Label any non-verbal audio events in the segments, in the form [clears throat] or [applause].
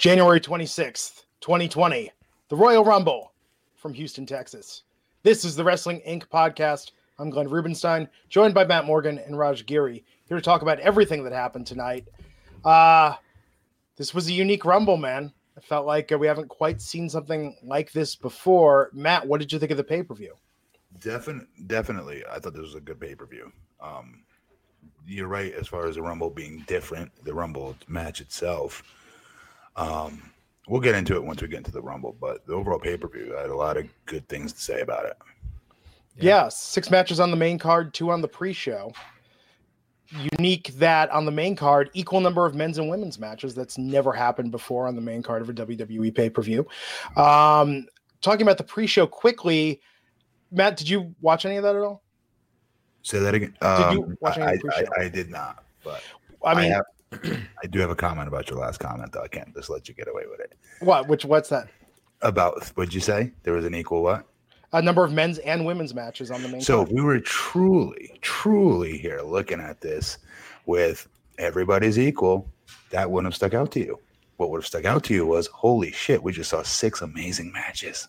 January 26th, 2020, the Royal Rumble from Houston, Texas. This is the Wrestling Inc. podcast. I'm Glenn Rubenstein, joined by Matt Morgan and Raj Giri, here to talk about everything that happened tonight. Uh, this was a unique Rumble, man. I felt like uh, we haven't quite seen something like this before. Matt, what did you think of the pay per view? Defin- definitely. I thought this was a good pay per view. Um, you're right as far as the Rumble being different, the Rumble match itself. Um, we'll get into it once we get into the Rumble, but the overall pay per view, I had a lot of good things to say about it. Yeah. yeah, six matches on the main card, two on the pre show. Unique that on the main card, equal number of men's and women's matches. That's never happened before on the main card of a WWE pay per view. Um, talking about the pre show quickly, Matt, did you watch any of that at all? Say that again. Did you um, watch any I, I, I, did not, but I mean, I have, I do have a comment about your last comment, though. I can't just let you get away with it. What? Which? What's that? About what'd you say? There was an equal what? A number of men's and women's matches on the main. So we were truly, truly here looking at this with everybody's equal, that wouldn't have stuck out to you. What would have stuck out to you was, holy shit, we just saw six amazing matches.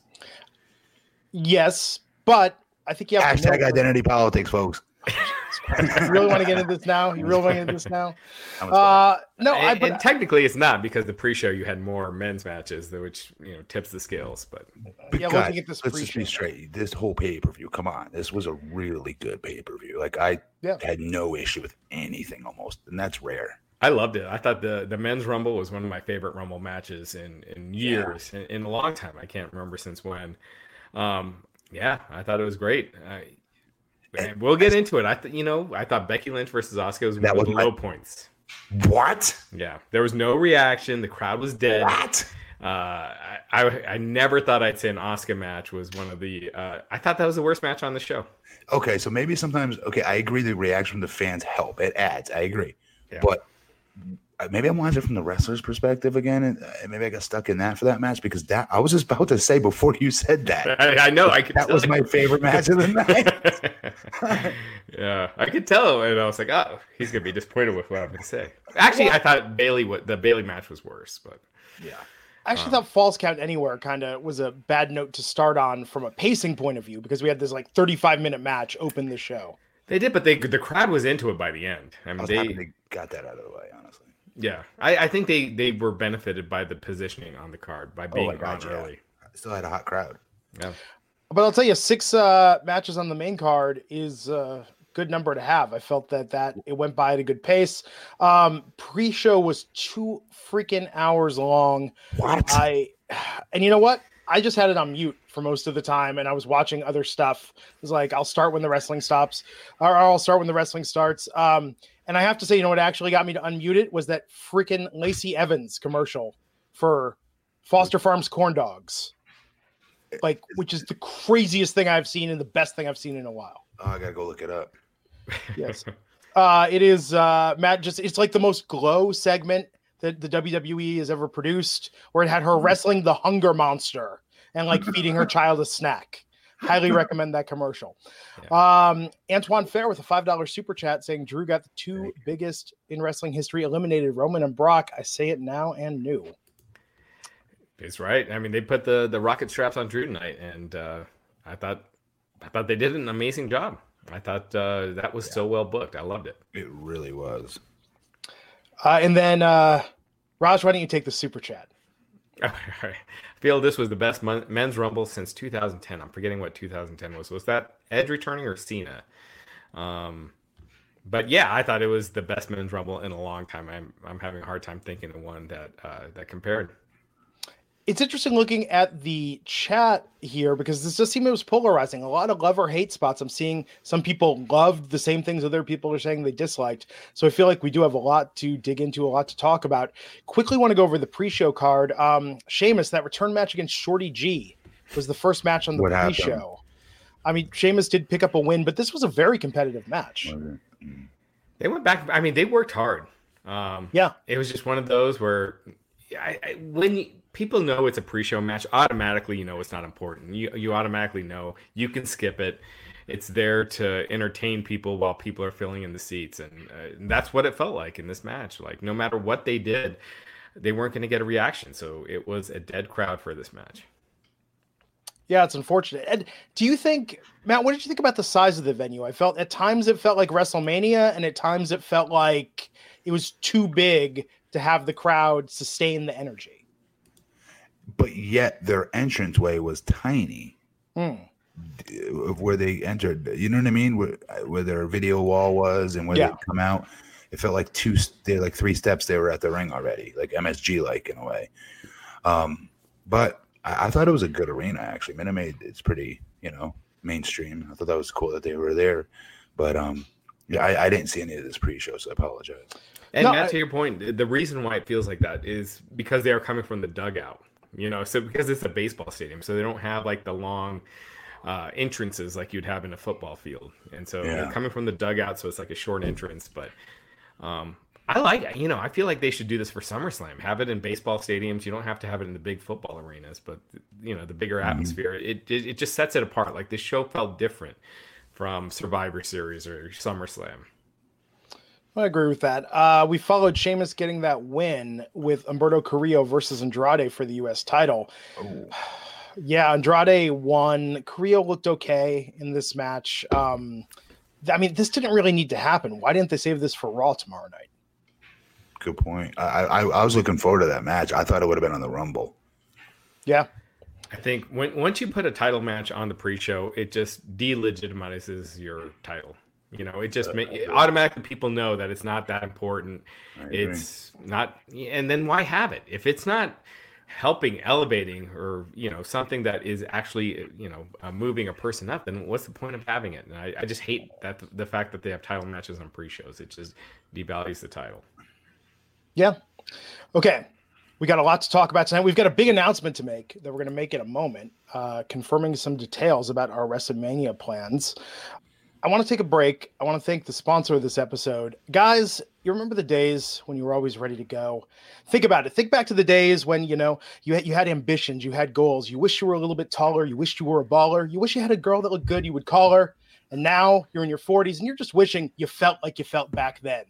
Yes, but I think you have hashtag identity politics, folks [laughs] you really want to get into this now? You really want to get into this now? [laughs] Uh, no, I, but, and technically it's not because the pre-show you had more men's matches, which you know tips the scales. But, but yeah, God, let's just be straight. This whole pay-per-view, come on, this was a really good pay-per-view. Like I yeah. had no issue with anything almost, and that's rare. I loved it. I thought the the men's rumble was one of my favorite rumble matches in in years, yeah. in, in, a long time. I can't remember since when. Um, yeah, I thought it was great. I, and we'll get into it. I th- you know, I thought Becky Lynch versus Asuka was one that of the my... low points. What? Yeah, there was no reaction. The crowd was dead. What? Uh, I, I, I never thought I'd say an Asuka match was one of the. Uh, I thought that was the worst match on the show. Okay, so maybe sometimes okay, I agree. The reaction from the fans help. It adds. I agree, yeah. but maybe I'm watching from the wrestler's perspective again, and maybe I got stuck in that for that match because that I was just about to say before you said that. [laughs] I, I know. I that was my favorite match of the [laughs] night. [laughs] yeah, I could tell, and I was like, oh, he's gonna be disappointed with what I'm gonna say. Actually, well, I thought Bayley, what the Bayley match was worse, but yeah. I actually um, thought Falls Count Anywhere kind of was a bad note to start on from a pacing point of view because we had this like 35 minute match open the show. They did, but they the crowd was into it by the end. I mean, I they, they got that out of the way, honestly. Yeah, I, I, think they they were benefited by the positioning on the card by oh being oh God, on early. Yeah. Still had a hot crowd. Yeah, but I'll tell you, six uh, matches on the main card is a good number to have. I felt that that it went by at a good pace. Um, pre-show was two freaking hours long. What? I and you know what? I just had it on mute for most of the time, and I was watching other stuff. It was like I'll start when the wrestling stops, or I'll start when the wrestling starts. Um, and I have to say, you know what actually got me to unmute it was that freaking Lacey Evans commercial for Foster Farms corn dogs. Like, which is the craziest thing I've seen and the best thing I've seen in a while. Oh, I gotta go look it up. [laughs] yes. Uh, it is uh Matt just it's like the most glow segment that the WWE has ever produced, where it had her wrestling the hunger monster and like feeding her child a snack. Highly [laughs] recommend that commercial. Yeah. Um, Antoine Fair with a five dollar super chat saying Drew got the two biggest in wrestling history eliminated Roman and Brock. I say it now and new. It's right. I mean, they put the the rocket straps on Drew tonight, and uh, I thought I thought they did an amazing job. I thought uh, that was yeah. so well booked. I loved it. It really was. Uh, and then uh, Raj, why don't you take the super chat? [laughs] Right feel this was the best men's rumble since 2010. I'm forgetting what 2010 was. Was that Edge returning or Cena? Um, but yeah, I thought it was the best men's rumble in a long time. I'm I'm having a hard time thinking of one that uh, that compared it's interesting looking at the chat here because this does seem it was polarizing. A lot of love or hate spots. I'm seeing some people loved the same things other people are saying they disliked. So I feel like we do have a lot to dig into, a lot to talk about. Quickly want to go over the pre-show card. Um Sheamus, that return match against Shorty G was the first match on the what pre-show. Happened? I mean, Sheamus did pick up a win, but this was a very competitive match. They went back. I mean, they worked hard. Um, yeah, it was just one of those where I, I when you, people know it's a pre-show match automatically you know it's not important you you automatically know you can skip it it's there to entertain people while people are filling in the seats and, uh, that's what it felt like in this match like no matter what they did they weren't going to get a reaction. So it was a dead crowd for this match. Yeah, it's unfortunate. And do you think, Matt, what did you think about the size of the venue? I felt at times it felt like WrestleMania, and at times it felt like it was too big to have the crowd sustain the energy. But yet their entranceway was tiny. Hmm. Of where they entered, you know what I mean? Where, where their video wall was and where Yeah. they come out, it felt like two, they like three steps. They were at the ring already, like MSG, like in a way. Um, but I, I thought it was a good arena actually. Minute Maid, it's pretty, you know, mainstream. I thought that was cool that they were there, but um, yeah, I, I didn't see any of this pre-show, so I apologize. And No, Matt, I- to your point, the reason why it feels like that is because they are coming from the dugout. You know, so because it's a baseball stadium, so they don't have like the long uh, entrances like you'd have in a football field, and so Yeah. they're coming from the dugout, so it's like a short entrance. But um, I like, you know, I feel like they should do this for SummerSlam. Have it in baseball stadiums. You don't have to have it in the big football arenas, but you know, the bigger atmosphere. It, it it just sets it apart. Like this show felt different from Survivor Series or SummerSlam. I agree with that. Uh, we followed Sheamus getting that win with Humberto Carrillo versus Andrade for the U.S. title. Oh, [sighs] Yeah, Andrade won. Carrillo looked okay in this match. Um, th- I mean, this didn't really need to happen. Why didn't they save this for Raw tomorrow night? good point. I, I I was looking forward to that match. I thought it would have been on the Rumble. Yeah, I think when once you put a title match on the pre-show, it just delegitimizes your title. You know, it just ma- automatically people know that it's not that important. It's not, and then why have it if it's not helping, elevating, or you know something that is actually you know uh, moving a person up? Then what's the point of having it? And I, I just hate that the fact that they have title matches on pre-shows. It just devalues the title. yeah. Okay, we got a lot to talk about tonight. We've got a big announcement to make that we're going to make in a moment, uh, confirming some details about our WrestleMania plans. I want to take a break. I want to thank the sponsor of this episode. Guys, you remember the days when you were always ready to go? Think about it. Think back to the days when, you know, you had, you had ambitions, you had goals. You wish you were a little bit taller, you wished you were a baller. You wish you had a girl that looked good, you would call her. And now you're in your 40s and you're just wishing you felt like you felt back then.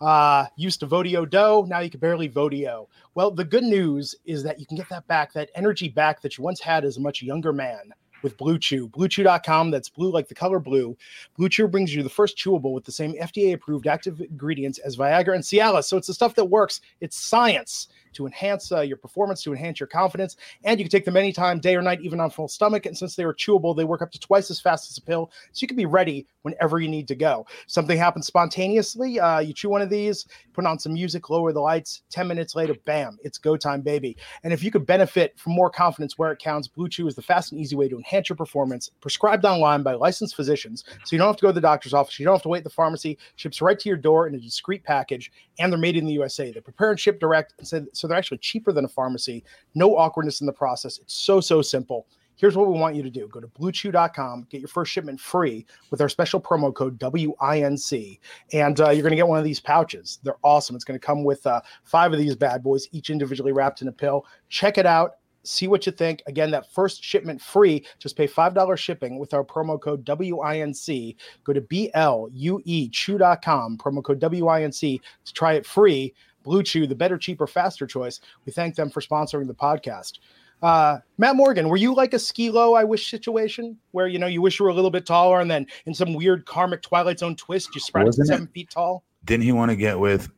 Uh, used to vodio dough, now you can barely vodio. Well, the good news is that you can get that back, that energy back that you once had as a much younger man with Blue Chew. BlueChew.com, that's blue like the color blue. Blue Chew brings you the first chewable with the same FDA approved active ingredients as Viagra and Cialis. So it's the stuff that works. It's science to enhance uh, your performance, to enhance your confidence. And you can take them anytime, day or night, even on full stomach. And since they are chewable, they work up to twice as fast as a pill. So you can be ready whenever you need to go. Something happens spontaneously. Uh, you chew one of these, put on some music, lower the lights. 10 minutes later, bam, it's go time, baby. And if you could benefit from more confidence where it counts, Blue Chew is the fast and easy way to enhance your performance, prescribed online by licensed physicians. So you don't have to go to the doctor's office. You don't have to wait at the pharmacy. Ships right to your door in a discreet package. And they're made in the USA. They prepare and ship direct. And so, so they're actually cheaper than a pharmacy. No awkwardness in the process. It's so, so simple. Here's what we want you to do go to bluechew.com, get your first shipment free with our special promo code WINC, and uh, you're going to get one of these pouches. They're awesome. It's going to come with uh, five of these bad boys, each individually wrapped in a pill. Check it out. See what you think. Again, that first shipment free. Just pay $5 shipping with our promo code WINC. Go to B-L-U-E chew.com, promo code WINC to try it free. Blue Chew, the better, cheaper, faster choice. We thank them for sponsoring the podcast. Uh, Matt Morgan, were you like a Skee-Lo I wish situation where you know you wish you were a little bit taller and then in some weird karmic Twilight Zone twist you spread Wasn't to it- seven feet tall? Didn't he want to get with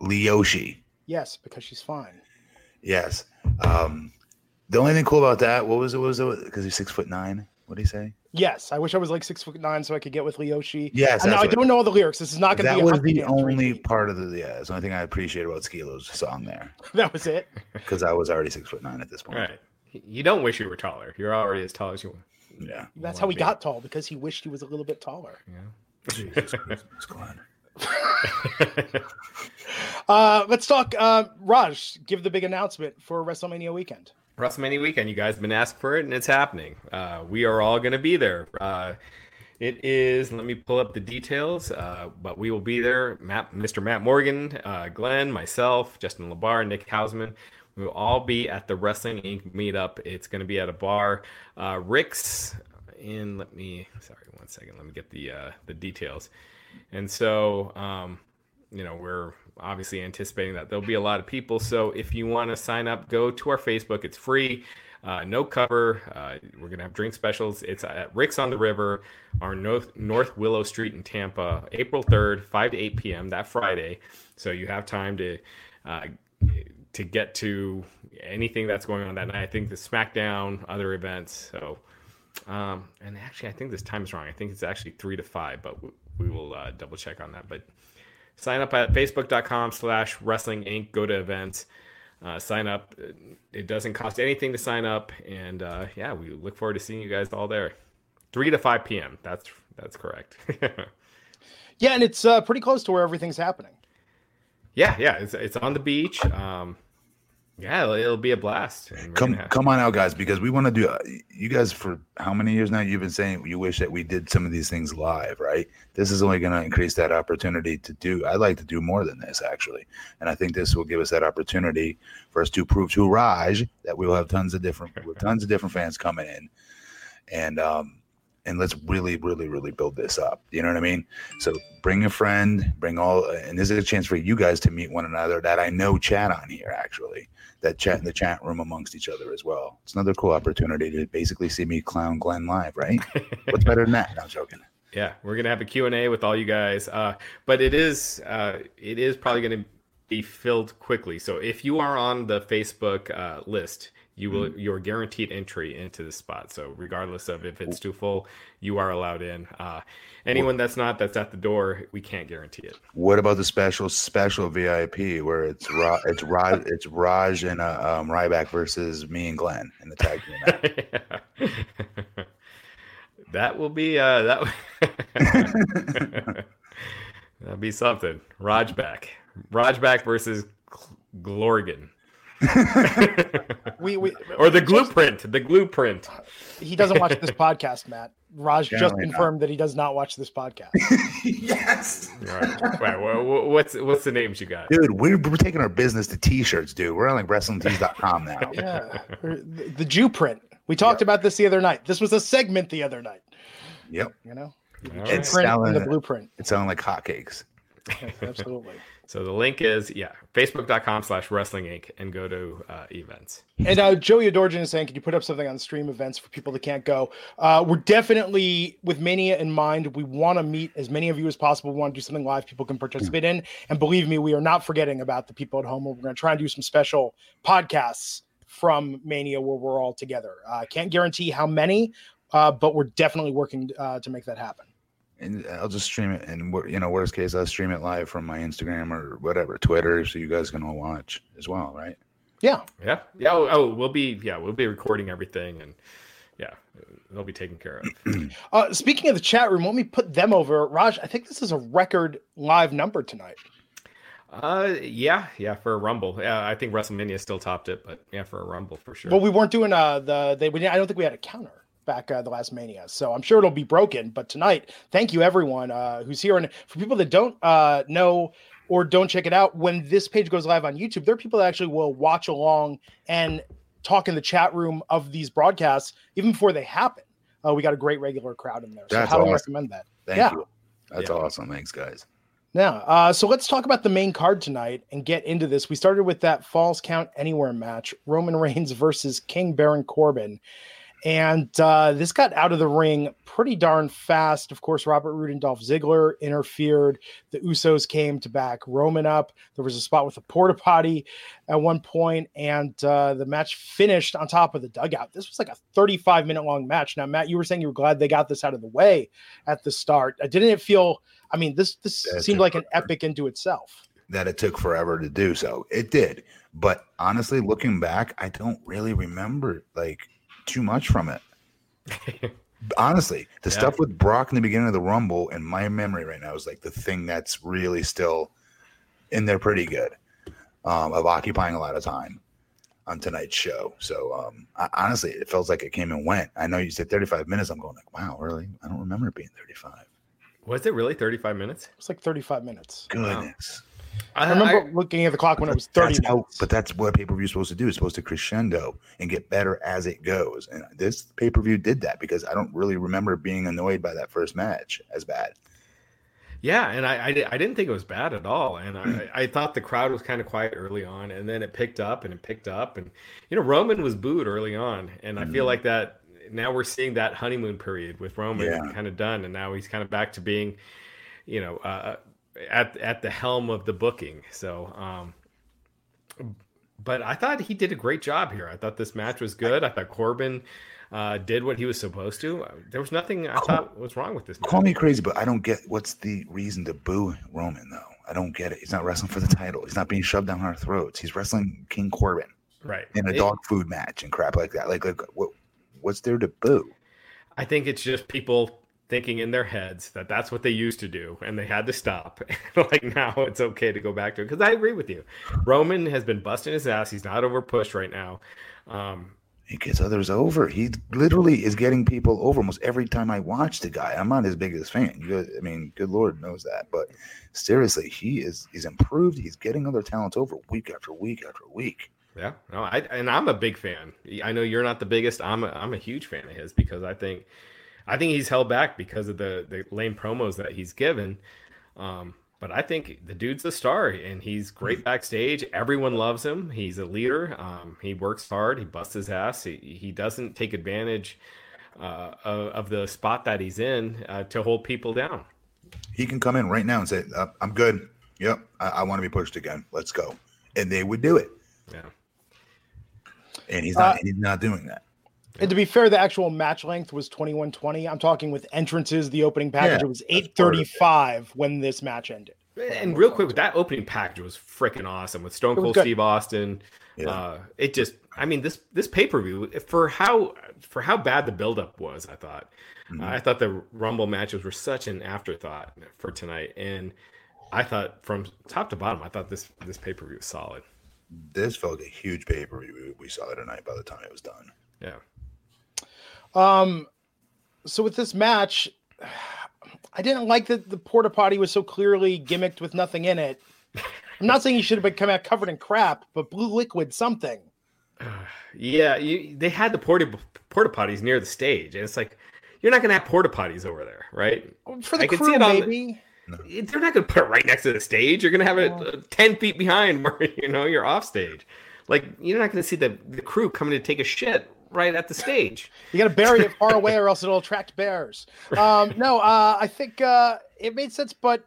Leoshi? Yes, because she's fine. Yes. Um, the only thing cool about that, what was it? What was it? Because he's six foot nine. What did he say? Yes, I wish I was like six foot nine so I could get with Leoshi. Yes. And now I don't know all the lyrics. This is not going to be. a was the only repeat. part of the yeah. That's the only thing I appreciate about Skee-Lo's song there [laughs] That was it. because I was already six foot nine at this point. right, you don't wish you were taller. You're already as tall as you Were. Yeah. That's how he be. got tall because he wished he was a little bit taller. Yeah. Jesus Christmas, Glenn. [laughs] Uh, let's talk. Uh, Raj, give the big announcement for WrestleMania weekend. WrestleMania weekend. You guys have been asked for it, and it's happening. Uh, we are all going to be there. Uh, it is. Let me pull up the details. Uh, but we will be there. Matt, Mr. Matt Morgan, uh, Glenn, myself, Justin LaBar, Nick Hausman. We will all be at the Wrestling Inc. meetup. It's going to be at a bar. Uh, Rick's in. Let me. Sorry, one second. Let me get the uh, the details. And so. Um, you know, we're obviously anticipating that there'll be a lot of people. So if you want to sign up, go to our Facebook. It's free. Uh, no cover. Uh, we're gonna have drink specials. It's at Rick's on the River, our North North Willow Street in Tampa, April third, five to eight p.m. that Friday. So you have time to uh, to get to anything that's going on that night. I think the SmackDown, other events. So, um, and actually, I think this time is wrong. I think it's actually three to five, but we will uh, double check on that. But sign up at facebook.com slash wrestling inc. Go to events. Uh, sign up. It doesn't cost anything to sign up, and uh, yeah, we look forward to seeing you guys all there. Three to five p.m. That's that's correct. [laughs] yeah, and it's uh, pretty close to where everything's happening. Yeah, yeah, it's it's on the beach. Um, yeah, it'll, be a blast. Come come on out, guys, because we want to do. Uh, you guys for how many years now? You've been saying you wish that we did some of these things live, right? This is only going to increase that opportunity to do. I'd like to do more than this, actually, and I think this will give us that opportunity for us to prove to Raj that we will have tons of different, [laughs] tons of different fans coming in, and um, and let's really, really, really build this up. You know what I mean? So bring a friend, bring all, and this is a chance for you guys to meet one another that I know chat on here actually, that chat in the chat room amongst each other as well. It's another cool opportunity to basically see me clown Glenn live, right? [laughs] What's better than that? No, I'm joking. Yeah, we're gonna have a Q and A with all you guys, uh, but it is uh, it is probably gonna be filled quickly. So if you are on the Facebook uh, list, you will mm-hmm. you're guaranteed entry into the spot. So regardless of if it's too full you are allowed in. Uh, anyone that's not that's at the door we can't guarantee it. What about the special special vip where it's Ra- it's raj it's raj and uh, um, ryback versus me and glenn in the tag team [laughs] that will be uh that [laughs] that'll be something. Raj back raj back versus glorgan [laughs] we, we or the blueprint, the blueprint. He doesn't watch this [laughs] podcast, Matt. Raj just confirmed not. that he does not watch this podcast. [laughs] yes. Right. Wait, what's what's the names you got, dude? We're, we're taking our business to t-shirts, dude. We're on like WrestlingTees.com now. yeah, the, the Jew print. We talked yep. about this the other night. This was a segment the other night. Yep. You know, it's selling, the blueprint. It's selling like hotcakes. absolutely. So the link is yeah, facebook.com slash wrestling inc and go to uh, events. And uh, Joey Adorjan is saying, can you put up something on stream events for people that can't go? Uh, we're definitely with Mania in mind. We want to meet as many of you as possible. We want to do something live people can participate in. And believe me, we are not forgetting about the people at home. We're going to try and do some special podcasts from Mania where we're all together. I can't guarantee how many, uh, but we're definitely working uh, to make that happen and I'll just stream it. And you know, worst case, I'll stream it live from my Instagram or whatever, Twitter, so you guys can all watch as well, right? Yeah, yeah, yeah. Oh, oh we'll be yeah, we'll be recording everything, and yeah, they'll be taken care of. [clears throat] uh, speaking of the chat room, let me put them over. Raj, I think this is a record live number tonight. Uh, yeah, yeah, for a Rumble. Yeah, I think WrestleMania still topped it, but yeah, for a Rumble for sure. Well, we weren't doing uh the they. We, I don't think we had a counter back uh, the last Mania. So I'm sure it'll be broken. But tonight, thank you everyone uh, who's here. And for people that don't uh, know or don't check it out, when this page goes live on YouTube, there are people that actually will watch along and talk in the chat room of these broadcasts even before they happen. Uh, we got a great regular crowd in there. So That's how awesome. recommend that? Thank yeah. you. That's yeah. awesome. Thanks, guys. Now, uh, so let's talk about the main card tonight and get into this. We started with that Falls Count Anywhere match Roman Reigns versus King Baron Corbin. And uh, this got out of the ring pretty darn fast. Of course, Robert Roode and Dolph Ziggler interfered. The Usos came to back Roman up. There was a spot with a porta potty at one point, and uh, the match finished on top of the dugout. This was like a 35 minute long match. Now, Matt, you were saying you were glad they got this out of the way at the start. Uh, didn't it feel? I mean, this this seemed like an epic into itself. That it took forever to do so. It did, but honestly, looking back, I don't really remember like too much from it. [laughs] Honestly, the yeah. stuff with Brock in the beginning of the Rumble, in my memory right now, is like the thing that's really still in there pretty good um, of occupying a lot of time on tonight's show. So um, I, honestly, it feels like it came and went. I know you said 35 minutes. I'm going like, wow, really? I don't remember it being 35. Was it really 35 minutes? It's like 35 minutes. Goodness. Wow. I remember I, looking at the clock when it was 30 that's how, but that's what pay per view is supposed to do. It's supposed to crescendo and get better as it goes. And this pay per view did that because I don't really remember being annoyed by that first match as bad. Yeah, and I, I, I, didn't think it was bad at all, and I, [clears throat] I thought the crowd was kind of quiet early on, and then it picked up and it picked up, and you know Roman was booed early on, and I feel mm-hmm. like that now we're seeing that honeymoon period with Roman yeah. kind of done, and now he's kind of back to being, you know, uh, at at the helm of the booking. So, um, but I thought he did a great job here. I thought this match was good. I thought Corbin uh, did what he was supposed to. There was nothing I call, thought was wrong with this. Match. Call me crazy, but I don't get what's the reason to boo Roman though. I don't get it. He's not wrestling for the title. He's not being shoved down our throats. He's wrestling King Corbin, right, in a it, dog food match and crap like that. Like, like what? What's there to boo? I think it's just people thinking in their heads that that's what they used to do and they had to stop. [laughs] like now it's okay to go back to it. Because I agree with you. Roman has been busting his ass. He's not over pushed right now. Um, he gets others over. He literally is getting people over almost every time I watch the guy. I'm not his biggest fan. You, I mean, good Lord knows that. But seriously, he is he's improved. He's getting other talents over week after week after week. Yeah, no, I and I'm a big fan. I know you're not the biggest. I'm a, I'm a huge fan of his because I think I think he's held back because of the the lame promos that he's given. Um, but I think the dude's a star and he's great backstage. Everyone loves him. He's a leader. Um, he works hard. He busts his ass. He, he doesn't take advantage uh, of, of, the spot that he's in uh, to hold people down. He can come in right now and say, uh, "I'm good. Yep, I, I want to be pushed again. Let's go," and they would do it. Yeah. And he's not. Uh, he's not doing that. And to be fair, the actual match length was 2120. I'm talking with entrances, the opening package. Yeah, it was 835 when this match ended. And real quick, that opening package was freaking awesome with Stone Cold Steve Austin. Yeah. Uh, it just, I mean, this this pay per view for how for how bad the buildup was. I thought, mm-hmm. uh, I thought the Rumble matches were such an afterthought for tonight, and I thought from top to bottom, I thought this this pay per view was solid. This felt like a huge pay per view we saw the tonight. By the time it was done, yeah. Um, so with this match, I didn't like that the porta potty was so clearly gimmicked with nothing in it. I'm not saying you should have been come out covered in crap, but blue liquid something. [sighs] yeah, you, they had the porta porta potties near the stage, and it's like you're not gonna have porta potties over there, right? For the I crew, can see it maybe. The, they're not gonna put it right next to the stage. You're gonna have it uh, ten feet behind [laughs] where you know you're off stage. Like you're not gonna see the the crew coming to take a shit right at the stage. [laughs] You got to bury it far away, or else it'll attract bears. Um, no, uh, I think uh, it made sense. But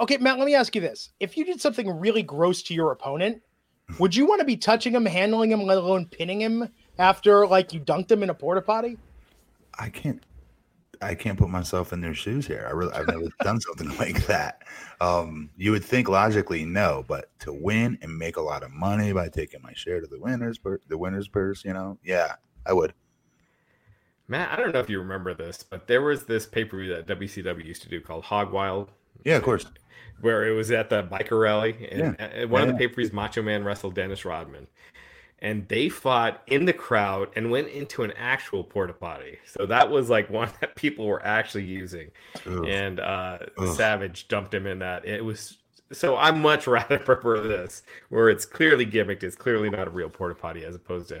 okay, Matt, let me ask you this: If you did something really gross to your opponent, would you want to be touching him, handling him, let alone pinning him after like you dunked him in a porta potty? I can't. I can't put myself in their shoes here. I really, I've never [laughs] done something [laughs] like that. Um, you would think logically no, but to win and make a lot of money by taking my share to the winners, per, the winners purse, you know, yeah, I would. Matt, I don't know if you remember this, but there was this pay per view that WCW used to do called Hog Wild. Yeah, of course. Where it was at the biker rally, and yeah. one yeah. of the pay per views, Macho Man wrestled Dennis Rodman and they fought in the crowd and went into an actual porta potty. So that was like [laughs] one that people were actually using. Ugh. And uh, Savage dumped him in that. It was so I much [laughs] rather prefer this where it's clearly gimmicked. It's clearly not a real porta potty as opposed to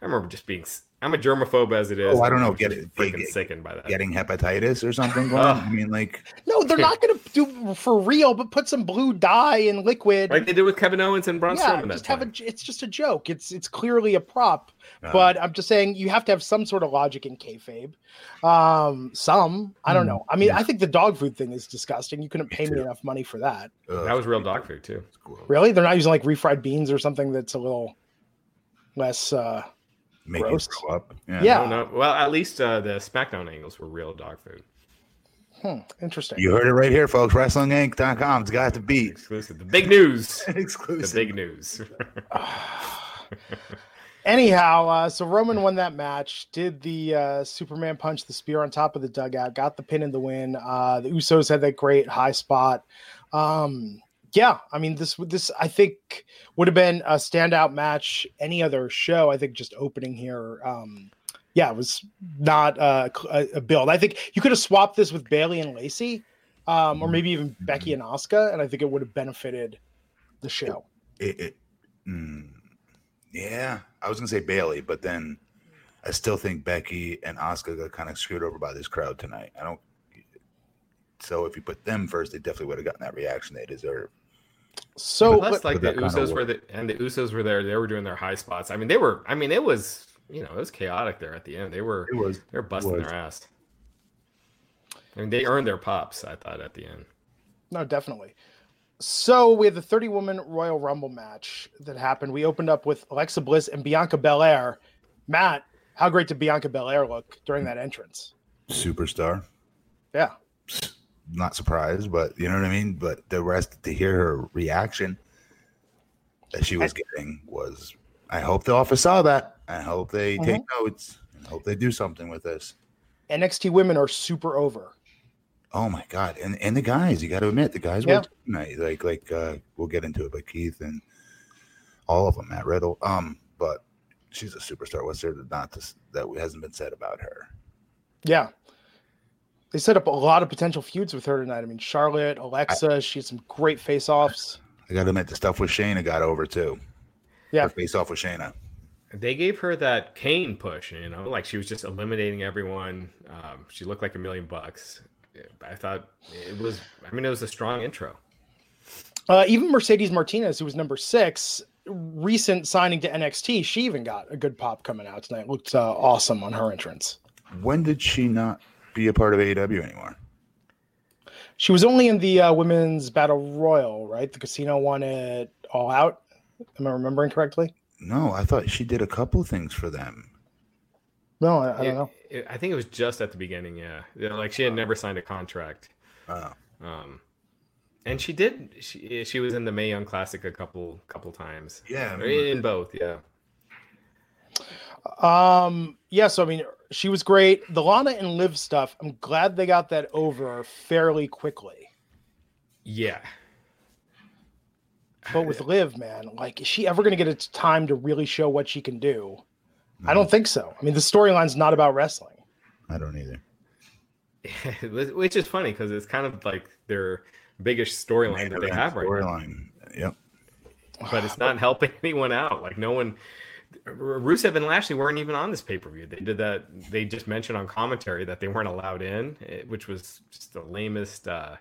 I remember just being I'm a germaphobe as it is. Oh, I don't know. Get it freaking get, sickened by that. Getting hepatitis or something. I mean, like [laughs] no, they're not going to do for real. But put some blue dye in liquid, like they did with Kevin Owens and Braun yeah, Strowman. Just have a. It's just a joke. It's it's clearly a prop. Uh, but I'm just saying you have to have some sort of logic in kayfabe. Um, some I don't hmm, know. I mean, yeah. I think the dog food thing is disgusting. You couldn't pay me, me enough money for that. Uh, that was real dog food too. Really? They're not using like refried beans or something that's a little less. uh make Gross. you throw up. Yeah. yeah. No, well, at least uh, the SmackDown angles were real dog food. Hmm, interesting. You heard it right here, folks. WrestlingInc.com. It's got to be exclusive. The big news. [laughs] exclusive. The big news. [laughs] [sighs] Anyhow, uh, so Roman won that match. Did the uh, Superman punch the spear on top of the dugout? Got the pin in the win. Uh, the Usos had that great high spot. Um, yeah, I mean this this I think would have been a standout match any other show. I think just opening here, um, yeah, it was not a, a build. I think you could have swapped this with Bayley and Lacey, um, or mm-hmm. maybe even Becky and Asuka, and I think it would have benefited the show. It, it, mm, yeah, I was gonna say Bayley, but then I still think Becky and Asuka got kind of screwed over by this crowd tonight. I don't So if you put them first, they definitely would have gotten that reaction they deserve. So Plus, like the that kind of Usos were the and the Usos were there. They were doing their high spots. I mean, they were. I mean, it was you know it was chaotic there at the end. They were It was they were busting was. their ass. I mean, they earned their pops. I thought at the end. No, definitely. So we had the 30 woman Royal Rumble match that happened. We opened up with Alexa Bliss and Bianca Belair. Matt, how great did Bianca Belair look during that entrance? superstar. Yeah. Not surprised, but you know what I mean. But the rest to hear her reaction that she was getting was. I hope the office saw that. I hope they take notes. I hope they do something with this. NXT women are super over. Oh my god! And and the guys, you got to admit, the guys Yeah. were tonight. Like like uh, we'll get into it, but Keith and all of them, Matt Riddle. Um, but she's a superstar. What's there to not to, that hasn't been said about her? Yeah. They set up a lot of potential feuds with her tonight. I mean, Charlotte, Alexa, she had some great face offs. I got to admit, the stuff with Shayna got over too. Yeah. Her face off with Shayna. They gave her that Kane push, you know, like she was just eliminating everyone. Um, she looked like a million bucks. I thought it was. I mean, it was a strong intro. Uh, even Mercedes Martinez, who was number six, recent signing to NXT, she even got a good pop coming out tonight. Looked uh, awesome on her entrance. When did she not be a part of AEW anymore? She was only in the uh, women's battle royal, right? The casino one at All Out. Am I remembering correctly? No, I thought she did a couple things for them. No, I, I It- don't know. it- I think it was just at the beginning. Yeah, Yeah, like she had never signed a contract. Uh, Um, and she did. She she was in the Mae Young Classic a couple couple times. yeah, I Or remember. in both. Yeah. Um, yeah, so I mean, she was great. The Lana and Liv stuff, I'm glad they got that over fairly quickly. Yeah. But with [sighs] Liv, man, like, is she ever going to get a time to really show what she can do? I don't think so. I mean, the storyline's not about wrestling. I don't either. [laughs] Which is funny because it's kind of like their biggest storyline that they have right now. Storyline. Yep. but it's [sighs] not helping [laughs] anyone out. Like no one, Rusev and Lashley weren't even on this pay per view. They did that. They just mentioned on commentary that they weren't allowed in, eh, which was just the lamest, uh,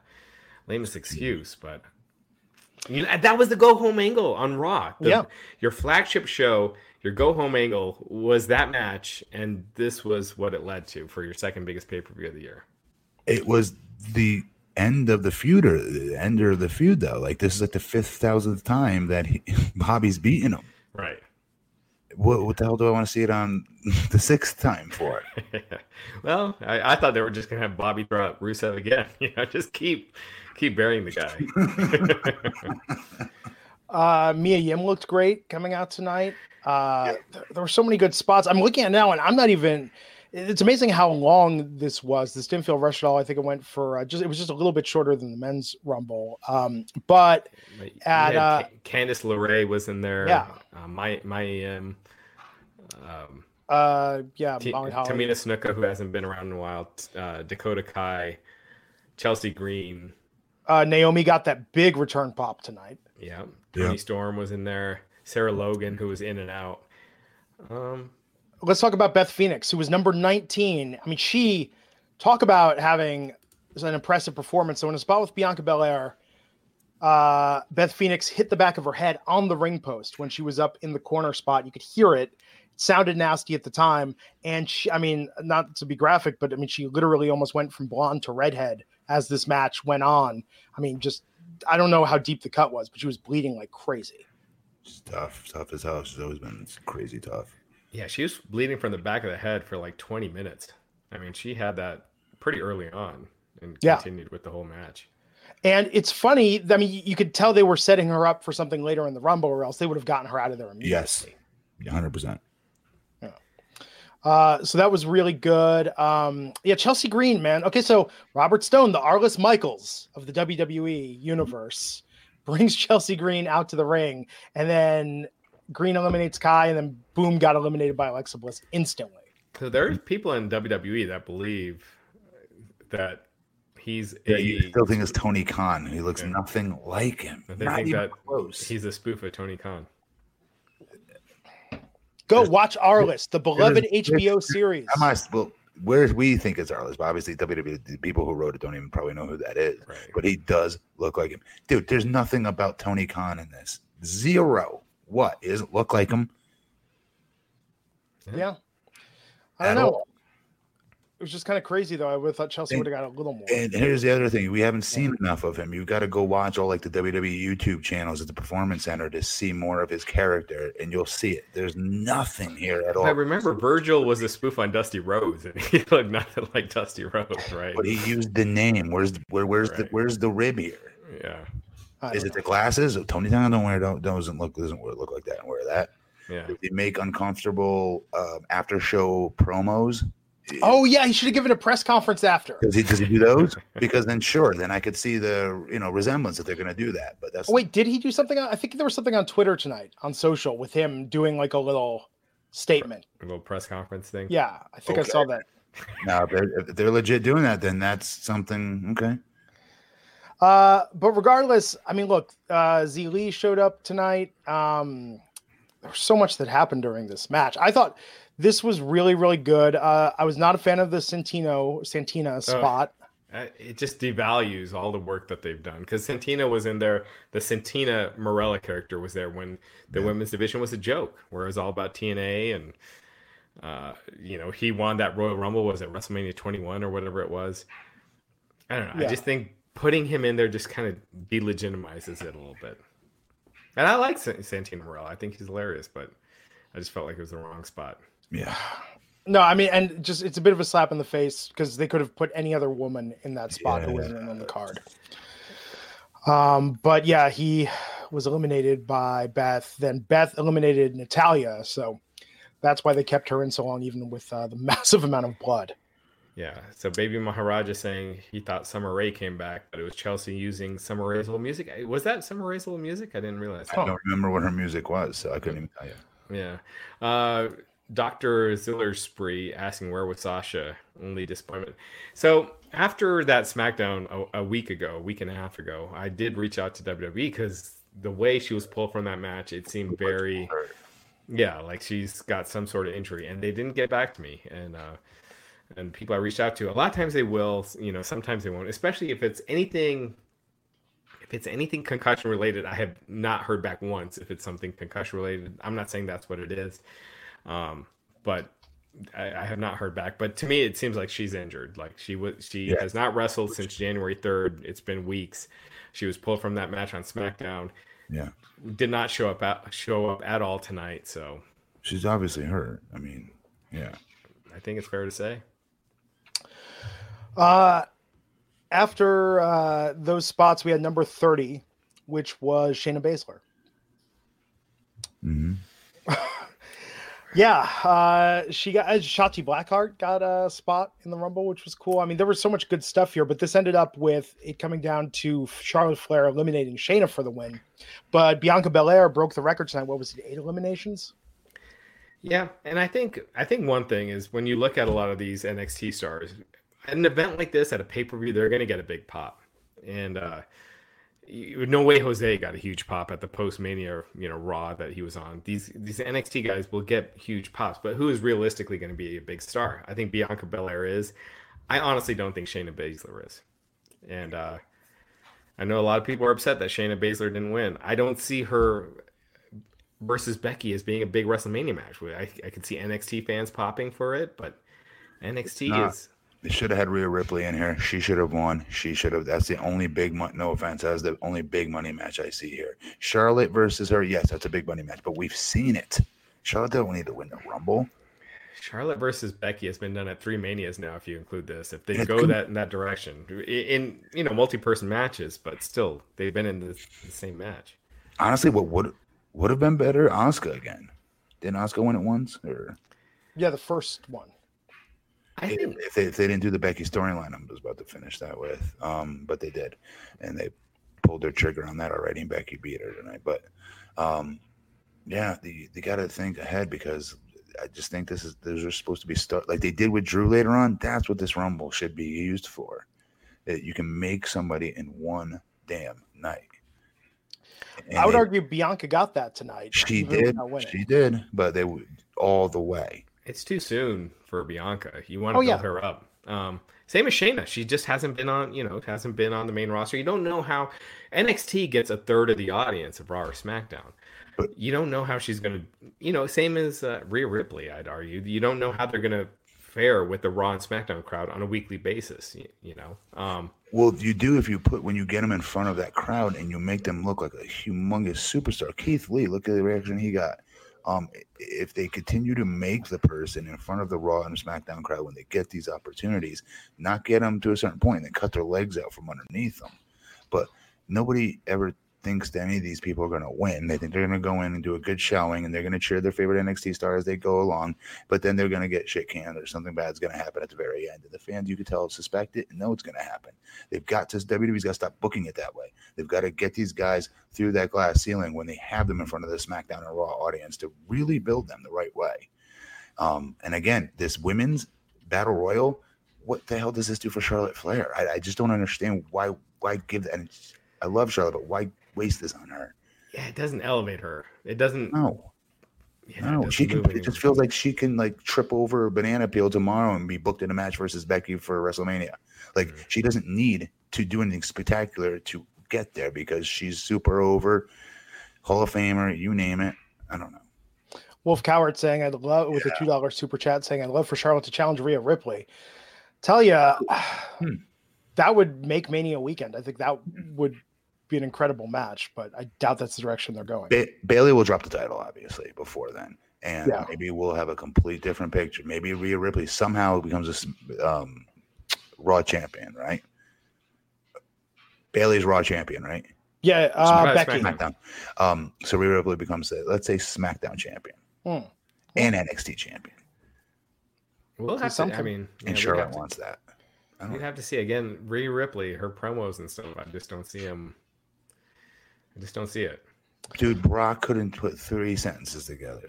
lamest excuse. But you know, that was the go home angle on Raw. The- Yeah. your flagship show, your go home angle was that match, and this was what it led to for your second biggest pay per view of the year. It was the end of the feud, or the end of the feud, though. Like this is like the fifth thousandth time that he, [laughs] Bobby's beating him. Right. What, what the hell do I want to see it on [laughs] the sixth time for? [laughs] well, I, I thought they were just gonna have Bobby throw out Rusev again. [laughs] You know, just keep keep burying the guy. Uh, Mia Yim looked great coming out tonight. Uh, there, there were so many good spots. I'm looking at now, and I'm not even. It's amazing how long this was. This didn't feel rushed at all. I think it went for uh, just. It was just a little bit shorter than the men's rumble. Um, but But At, had uh, Ca- Candice LeRae was in there. Yeah. Uh, my my um, um, uh, yeah, T- Holly. Tamina Snuka, who hasn't been around in a while. Uh, Dakota Kai, Chelsea Green. Uh, Naomi got that big return pop tonight. Yeah. Yeah. Storm was in there. Sarah Logan, who was in and out. Um, Let's talk about Beth Phoenix, who was number 19. I mean, she talk about having an impressive performance. So in a spot with Bianca Belair, uh, Beth Phoenix hit the back of her head on the ring post when she was up in the corner spot. You could hear it. It sounded nasty at the time. And she, I mean, not to be graphic, but I mean, she literally almost went from blonde to redhead as this match went on. I mean, just, I don't know how deep the cut was, but she was bleeding like crazy. It's tough, tough as hell. She's always been crazy tough. yeah, she was bleeding from the back of the head for like 20 minutes. I mean, she had that pretty early on and Yeah. continued with the whole match. And it's funny. I mean, you could tell they were setting her up for something later in the Rumble, or else they would have gotten her out of there immediately. Yes, hundred percent. Uh, so that was really good. Um, yeah, Chelsea Green, man. Okay, so Robert Stone, the Arliss Michaels of the WWE universe, brings Chelsea Green out to the ring, and then Green eliminates Kai, and then boom, got eliminated by Alexa Bliss instantly. So there's people in WWE that believe that he's Yeah, a you still think it's Tony Khan. He looks Yeah. nothing like him. They Not think even that close. he's a spoof of Tony Khan. Go There's- watch Arliss, the beloved there's- HBO series. Am I well? where we think it's Arliss, but obviously WWE, the people who wrote it don't even probably know who that is. Right. But he does look like him, dude. There's nothing about Tony Khan in this. Zero. What? He doesn't look like him. Yeah. I don't At know. all. It was just kind of crazy though. I would have thought Chelsea And- would have got a little more. And here's the other thing: we haven't seen enough of him. You've got to go watch all like the WWE YouTube channels at the Performance Center to see more of his character, and you'll see it. There's nothing here at all. I remember Virgil was a spoof on Dusty Rhodes, and he looked nothing like Dusty Rhodes, right? But he used the name. Where's the, where? Where's the where's the rib here? Yeah, I Is don't it the glasses? Tony Khan don't wear don't doesn't look doesn't wear- look like that and wear that. yeah. Did he make uncomfortable um, after show promos? Know. Oh yeah, he should have given a press conference after. Does he does he do those? [laughs] because then sure, then I could see the you know resemblance that they're going to do that. But that's Oh, wait, did he do something? on- I think there was something on Twitter tonight on social with him doing like a little statement. A little press conference thing. Yeah, I think I saw that. now if they're, if they're legit doing that, then that's something okay. Uh, but regardless, I mean, look, uh, Xia Li showed up tonight. Um, there was so much that happened during this match. I thought this was really, really good. Uh, I was not a fan of the Santino Santina spot. Uh, it just devalues all the work that they've done because Santina was in there. The Santina Marella character was there when the Yeah. women's division was a joke, where it was all about TNA and uh, you know he won that Royal Rumble. Was it WrestleMania 21 or whatever it was? I don't know. Yeah. I just think putting him in there just kind of delegitimizes it a little bit. And I like San- Santino Marella. I think he's hilarious, but I just felt like it was the wrong spot. Yeah, No, I mean, and just it's a bit of a slap in the face because they could have put any other woman in that spot who wasn't on the card. Um, but yeah, he was eliminated by Beth. Then Beth eliminated Natalya, so that's why they kept her in so long, even with uh, the [laughs] massive amount of blood. Yeah. So Baby Maharaja saying he thought Summer Rae came back, but it was Chelsea using Summer Rae's old music. Was that Summer Rae's old music? I didn't realize. I don't remember what her music was, so I couldn't even tell you. Yeah. Uh, Dr. Zillerspree asking where was Sasha? Only disappointment. So after that SmackDown a, a week ago, a week and a half ago, I did reach out to WWE because the way she was pulled from that match, it seemed very, yeah, like she's got some sort of injury, and they didn't get back to me. And uh, and people I reached out to, a lot of times they will, you know, sometimes they won't, especially if it's anything. If it's anything concussion related, I have not heard back once. If it's something concussion related, I'm not saying that's what it is, um, but I, I have not heard back. But to me, it seems like she's injured. Like she was, she Yeah. has not wrestled since January 3rd. It's been weeks. She was pulled from that match on SmackDown. Yeah, Did not show up at, show up at all tonight. So she's obviously hurt. I mean, yeah. I think it's fair to say. Uh, after uh, those spots, we had number 30, which was Shayna Baszler. hmm Yeah, uh, she got uh, Shotzi Blackheart got a spot in the Rumble, which was cool. I mean, there was so much good stuff here, but this ended up with it coming down to Charlotte Flair eliminating Shayna for the win. But Bianca Belair broke the record tonight. What was it? Eight eliminations. Yeah, and I think I think one thing is when you look at a lot of these NXT stars, an event like this at a pay per view, they're going to get a big pop, and uh, no way Jose got a huge pop at the post Mania, you know, Raw that he was on. These these NXT guys will get huge pops, but who is realistically going to be a big star? I think Bianca Belair is. I honestly don't think Shayna Baszler is, and uh, I know a lot of people are upset that Shayna Baszler didn't win. I don't see her versus Becky as being a big WrestleMania match. I, I could see NXT fans popping for it, but NXT is They should have had Rhea Ripley in here. She should have won. She should have. That's the only big money. No offense, that's the only big money match I see here. Charlotte versus her. Yes, that's a big money match, but we've seen it. Charlotte don't need to win the Rumble. Charlotte versus Becky has been done at three manias now. If you include this, if they go that in that direction, in, in you know multi-person matches, but still they've been in the, the same match. Honestly, what would would have been better? Asuka again. Didn't Asuka win it once? Or Yeah, the first one. I if, think if they if they didn't do the Becky storyline, I was about to finish that with. Um, but they did, and they pulled their trigger on that already. And Becky beat her tonight. But um, yeah, the, they got to think ahead because I just think this is those are supposed to be start like they did with Drew later on. That's what this Rumble should be used for. That you can make somebody in one damn night. And I would they- argue Bianca got that tonight. she did. She did, but they would all the way. It's too soon for Bianca. You want to Oh, build yeah. her up. Um, same as Shayna. She just hasn't been on, you know, hasn't been on the main roster. You don't know how NXT gets a third of the audience of Raw or SmackDown. You don't know how she's gonna, you know, same as uh, Rhea Ripley. I'd argue you don't know how they're gonna fare with the Raw and SmackDown crowd on a weekly basis. You, you know, um, Well, you do if you put when you get them in front of that crowd and you make them look like a humongous superstar. Keith Lee, look at the reaction he got. Um, if they continue to make the person in front of the Raw and SmackDown crowd when they get these opportunities, not get them to a certain point and cut their legs out from underneath them. But nobody ever thinks that any of these people are going to win. They think they're going to go in and do a good showing and they're going to cheer their favorite NXT star as they go along, but then they're going to get shit canned or something bad's going to happen at the very end. And the fans, you could tell, suspect it and know it's going to happen. They've got to WWE's got to stop booking it that way. They've got to get these guys through that glass ceiling when they have them in front of the SmackDown and Raw audience to really build them the right way. Um, and again, this women's battle royal, what the hell does this do for Charlotte Flair? I, I just don't understand why why give that. And I love Charlotte, but why waste this on her? yeah, it doesn't elevate her. It doesn't. No, yeah, no, she can. move It just feels like she can like trip over a banana peel tomorrow and be booked in a match versus Becky for WrestleMania. Like Mhm. she doesn't need to do anything spectacular to get there because she's super over, Hall of Famer, you name it. I don't know. Wolf Coward saying, I'd love, with a $2 super chat saying, I'd love for Charlotte to challenge Rhea Ripley. Tell you, Hmm. [sighs] that would make Mania weekend. I think that would be an incredible match, but I doubt that's the direction they're going. Ba- Bayley will drop the title obviously before then, and Yeah. maybe we'll have a complete different picture. Maybe Rhea Ripley somehow becomes a s- um, Raw champion, right? Bayley's Raw champion, right? Yeah, uh, Smack- Becky. SmackDown. Um, so Rhea Ripley becomes, the, let's say, SmackDown champion Hmm. and NXT champion, We'll have to. I mean, yeah, and Charlotte to- wants that. I don't You'd have to see again. Rhea Ripley, her promos and stuff. I just don't see him. I just don't see it. Dude, Brock couldn't put three sentences together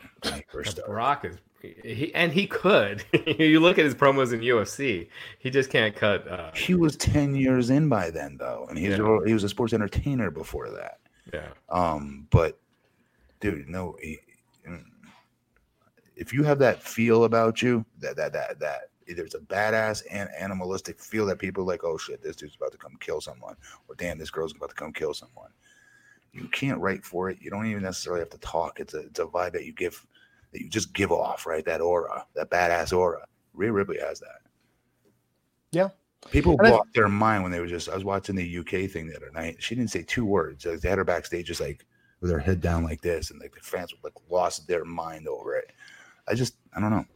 first Brock is, he, and he could. [laughs] you look at his promos in UFC. He just can't cut. Uh, He was ten years in by then, though, and he's Yeah. he was a sports entertainer before that. yeah, Um, but dude, no, he, if you have that feel about you, that that that that there's a badass and animalistic feel that people are like, oh shit, this dude's about to come kill someone, or damn, this girl's about to come kill someone. You can't write for it. You don't even necessarily have to talk. It's a it's a vibe that you give that you just give off, right? That aura, that badass aura. Rhea Ripley has that. Yeah. People And lost their mind when they were just. I was watching the UK thing the other night. She didn't say two words. Like, they had her backstage just like with her head down like this, and like the fans like lost their mind over it. I just, I don't know.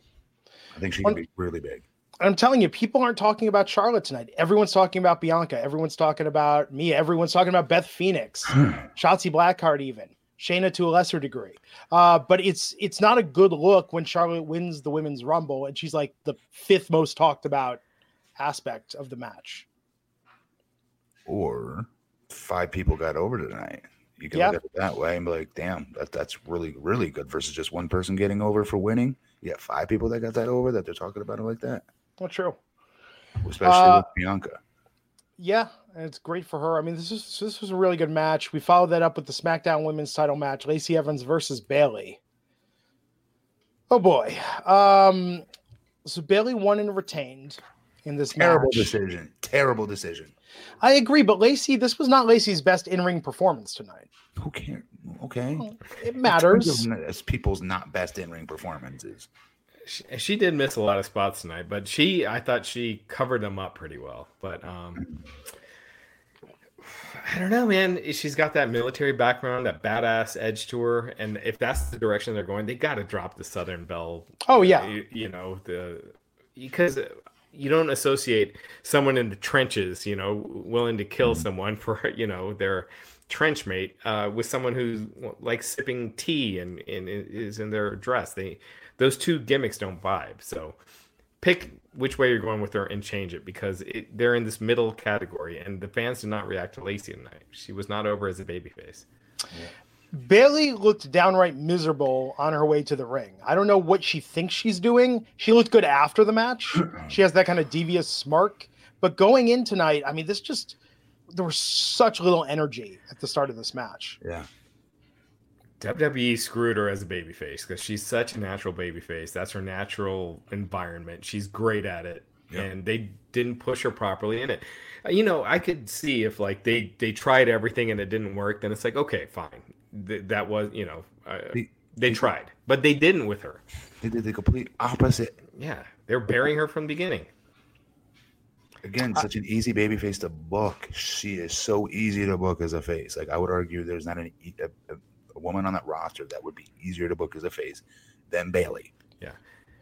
I think she could be really big. I'm telling you, people aren't talking about Charlotte tonight. Everyone's talking about Bianca. Everyone's talking about me. Everyone's talking about Beth Phoenix, [sighs] Shotzi Blackheart, even Shayna to a lesser degree. Uh, but it's it's not a good look when Charlotte wins the women's rumble and she's like the fifth most talked about aspect of the match. or five people got over tonight. You can Yeah. look at it that way and be like, damn, that, that's really, really good versus just one person getting over for winning. You got five people that got that over that they're talking about it like that, Not true. especially Uh, with Bianca. Yeah, and it's great for her. I mean, this is this was a really good match. We followed that up with the SmackDown Women's Title match: Lacey Evans versus Bayley. Oh boy, um, so Bayley won and retained in this Terrible match. decision. Terrible decision. I agree, but Lacey, this was not Lacey's best in-ring performance tonight. Who cares? Okay. It matters. As people's not best in ring performances. She, she did miss a lot of spots tonight, but she, I thought she covered them up pretty well. But um, I don't know, man. She's got that military background, that badass edge to her, and if that's the direction they're going, they got to drop the Southern Belle. Oh yeah, you, you know the because you don't associate someone in the trenches, you know, willing to kill someone for [laughs] you know their trench mate uh, with someone who's like sipping tea and, and is in their dress. They those two gimmicks don't vibe. So pick which way you're going with her and change it because it, they're in this middle category and the fans did not react to Lacey tonight. She was not over as a babyface. Bayley looked downright miserable on her way to the ring. I don't know what she thinks she's doing. She looked good after the match. [clears throat] She has that kind of devious smirk. But going in tonight, I mean, this just there was such little energy at the start of this match. Yeah. WWE screwed her as a babyface because she's such a natural babyface. That's her natural environment. She's great at it, Yep. and they didn't push her properly in it. Uh, You know, I could see if like they they tried everything and it didn't work, then it's like okay, fine. Th- that was you know uh, The- they tried, but they didn't with her. They did the complete opposite. Yeah, they're burying her from the beginning. Again, such an easy baby face to book. She is so easy to book as a face. Like I would argue, there's not an, a, a, a woman on that roster that would be easier to book as a face than Bayley. Yeah.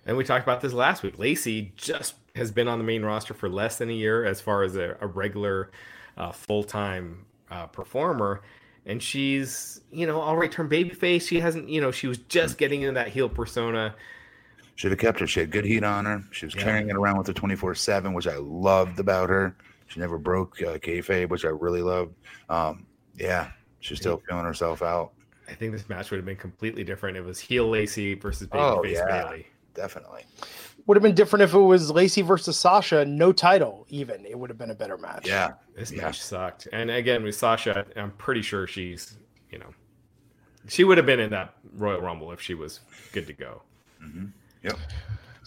And we talked about this last week. Lacey just has been on the main roster for less than a year as far as a, a regular uh, full time uh, performer. And she's, you know, all right turn babyface. She hasn't, you know, she was just getting into that heel persona. Should have kept her. She had good heat on her. She was Yeah. carrying it around with her 24 7, which I loved about her. She never broke uh, kayfabe, which I really loved. Um, yeah, she's still feeling herself out. I think this match would have been completely different. It was heel Lacey versus Oh, babyface yeah. Bayley. Definitely. Would have been different if it was Lacey versus Sasha, no title. Even it would have been a better match. Yeah. This Yeah. match sucked. And again, with Sasha, I'm pretty sure she's, you know, she would have been in that Royal Rumble if she was good to go. hmm Yep.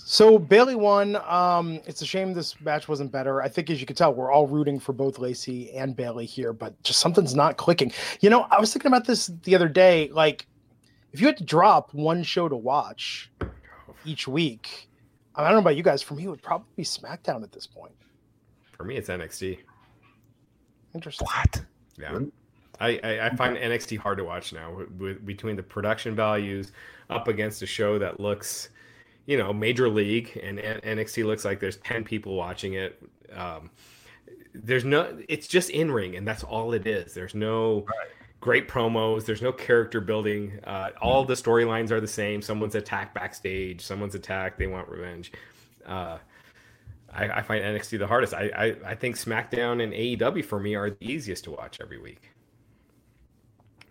So Bayley won. Um, it's a shame this match wasn't better. I think, as you can tell, we're all rooting for both Lacey and Bayley here, but just something's not clicking. You know, I was thinking about this the other day. Like, if you had to drop one show to watch each week, I don't know about you guys. For me, it would probably be SmackDown at this point. For me, it's NXT. Interesting. What? Yeah. I, I, I find NXT hard to watch now with, with, between the production values up against a show that looks, you know, major league and NXT looks like there's 10 people watching it. Um, there's no, it's just in ring and that's all it is. There's no great promos. There's no character building. Uh, all the storylines are the same. Someone's attacked backstage, someone's attacked. They want revenge. Uh, I, I find NXT the hardest. I, I, I think SmackDown and AEW for me are the easiest to watch every week.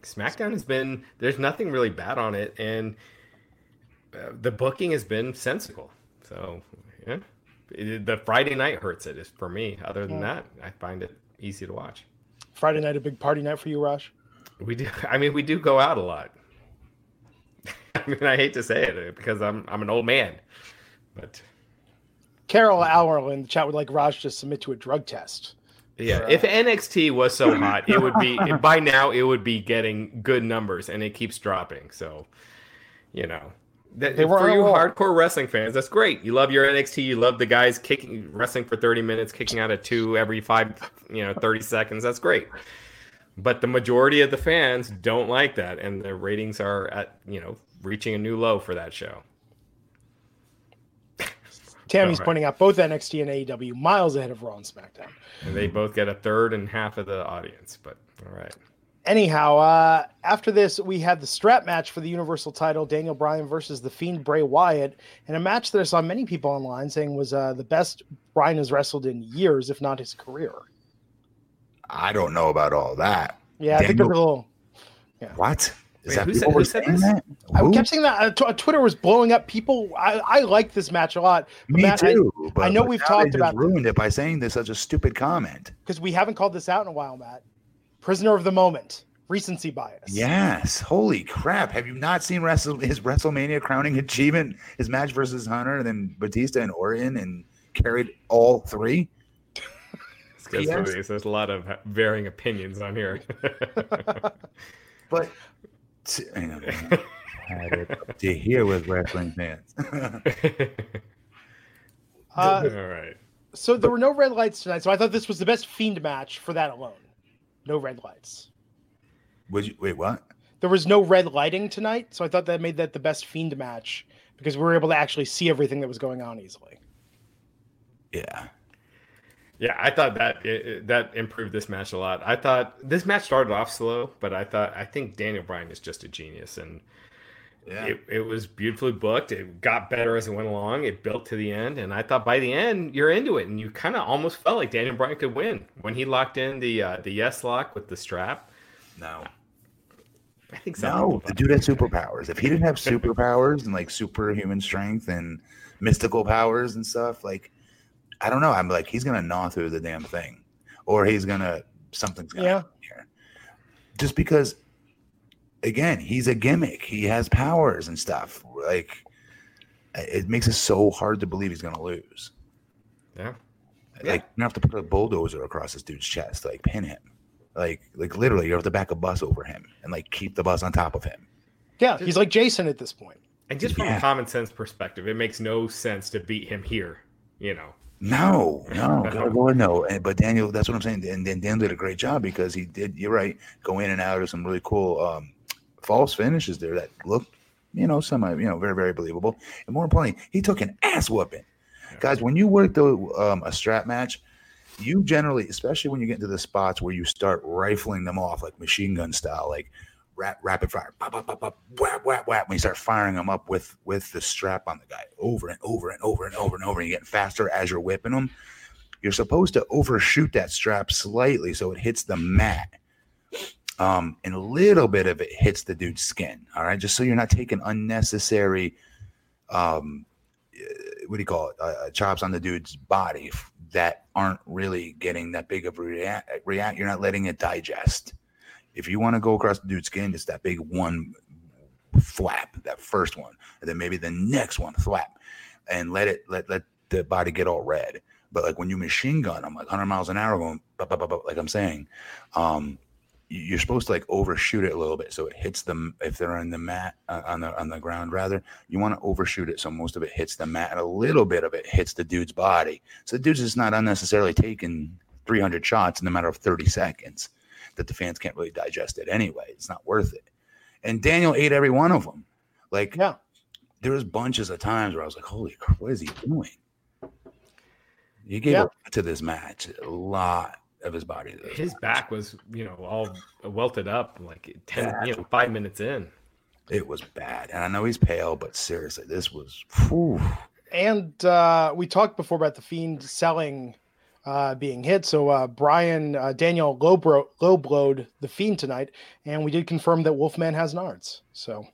SmackDown has been there's nothing really bad on it, and uh, the booking has been sensible. So yeah, It- the Friday night hurts it is for me. Other than Yeah. that, I find it easy to watch. Friday night, a big party night for you, Raj. We do. [laughs] I mean, we do go out a lot. [laughs] I mean, I hate to say it because I'm I'm an old man, but Carol Allen in the chat would like Raj to submit to a drug test. Yeah, for, if uh, NXT was so [laughs] hot, it would be by now it would be getting good numbers, and it keeps dropping. So, you know, that, They were for you hardcore wrestling fans, that's great. You love your NXT. You love the guys kicking wrestling for thirty minutes, kicking out of two every five, you know, thirty seconds. That's great. But the majority of the fans don't like that, and the ratings are at you know reaching a new low for that show. Tammy's Alright. pointing out both NXT and AEW miles ahead of Raw and SmackDown. And they both get a third and half of the audience. But all right. Anyhow, uh, after this, we had the strap match for the Universal title Daniel Bryan versus The Fiend Bray Wyatt, in a match that I saw many people online saying was uh, the best Bryan has wrestled in years, if not his career. I don't know about all that. Yeah, I think there's a Daniel- little. What? Is Wait, that who people said- were who said saying this? that? I kept saying that uh, tw- Twitter was blowing up. People, I, I like this match a lot Me Matt, I- too. but, I know but we've talked about- ruined it by saying this such a stupid comment. because we haven't called this out in a while, Matt. Prisoner of the moment, recency bias. Yes. Holy crap. Have you not seen Wrestle- his WrestleMania crowning achievement? His match versus Hunter, and then Batista and Orton, and carried all three? Yes. there's, there's a lot of varying opinions on here. [laughs] But t- I know, had it up to here with wrestling fans. [laughs] Uh, All right. so there were no red lights tonight. So I thought this was the best Fiend match for that alone. No red lights. Would you wait? What? There was no red lighting tonight, so I thought that made that the best Fiend match because we were able to actually see everything that was going on easily. Yeah. Yeah, I thought that it, it- that improved this match a lot. I thought this match started off slow, but I thought I think Daniel Bryan is just a genius, and Yeah. it, it was beautifully booked. It got better as it went along. It built to the end, and I thought by the end you're into it, and you kind of almost felt like Daniel Bryan could win when he locked in the uh, the yes lock with the strap. no. I think so. No, the dude had superpowers. If he didn't have superpowers and like superhuman strength and mystical powers and stuff, like I don't know. I'm like he's gonna gnaw through the damn thing, or he's gonna something's gonna Yeah. happen here. Just because again, he's a gimmick. He has powers and stuff. Like it makes it so hard to believe he's gonna lose. Yeah. Like you have to put a bulldozer across this dude's chest, to, like pin him. Like like literally you have to back a bus over him and like keep the bus on top of him. Yeah, he's like Jason at this point. And just from Yeah. a common sense perspective, it makes no sense to beat him here. You know, No, no, [laughs] God, Lord, no. And, but Daniel, that's what I'm saying. And then Dan did a great job because he did. You're right. Go in and out of some really cool um, false finishes there that looked, you know, semi, you know, very, very believable. And more importantly, he took an ass whooping. Guys, when you work the um, a strap match, you generally, especially when you get into the spots where you start rifling them off like machine gun style, like rap, rapid fire, pop, pop, pop, pop, whap, whap, whap. When you start firing them up with with the strap on the guy over and over and over and over and over, and you're getting faster as you're whipping them. You're supposed to overshoot that strap slightly so it hits the mat. Um, and a little bit of it hits the dude's skin. All right, just so you're not taking unnecessary um uh, what do you call it? Uh, uh, chops on the dude's body that aren't really getting that big of a react. react. You're not letting it digest. If you want to go across the dude's skin, it's that big one flap, that first one, and then maybe the next one flap, and let it let let the body get all red. But like when you machine gun, I'm like 100 miles an hour going, like I'm saying, um, you're supposed to like overshoot it a little bit so it hits them if they're on the mat uh, on the on the ground rather you want to overshoot it so most of it hits the mat and a little bit of it hits the dude's body. So the dude's just not unnecessarily taking 300 shots in a matter of 30 seconds that the fans can't really digest it anyway. It's not worth it. And daniel ate every one of them like Yeah. there was bunches of times where i was like holy crap what is he doing? You gave Yeah. a lot to this match a lot of his body his match. back was, you know, all welted up like 10, you know, five minutes in. It was bad. And I know he's pale, but seriously, this was whew. And uh, we talked before about the Fiend selling uh, being hit. So uh, Bryan uh, Daniel low, bro- blowed the Fiend tonight, and we did confirm that Wolfman has nards. So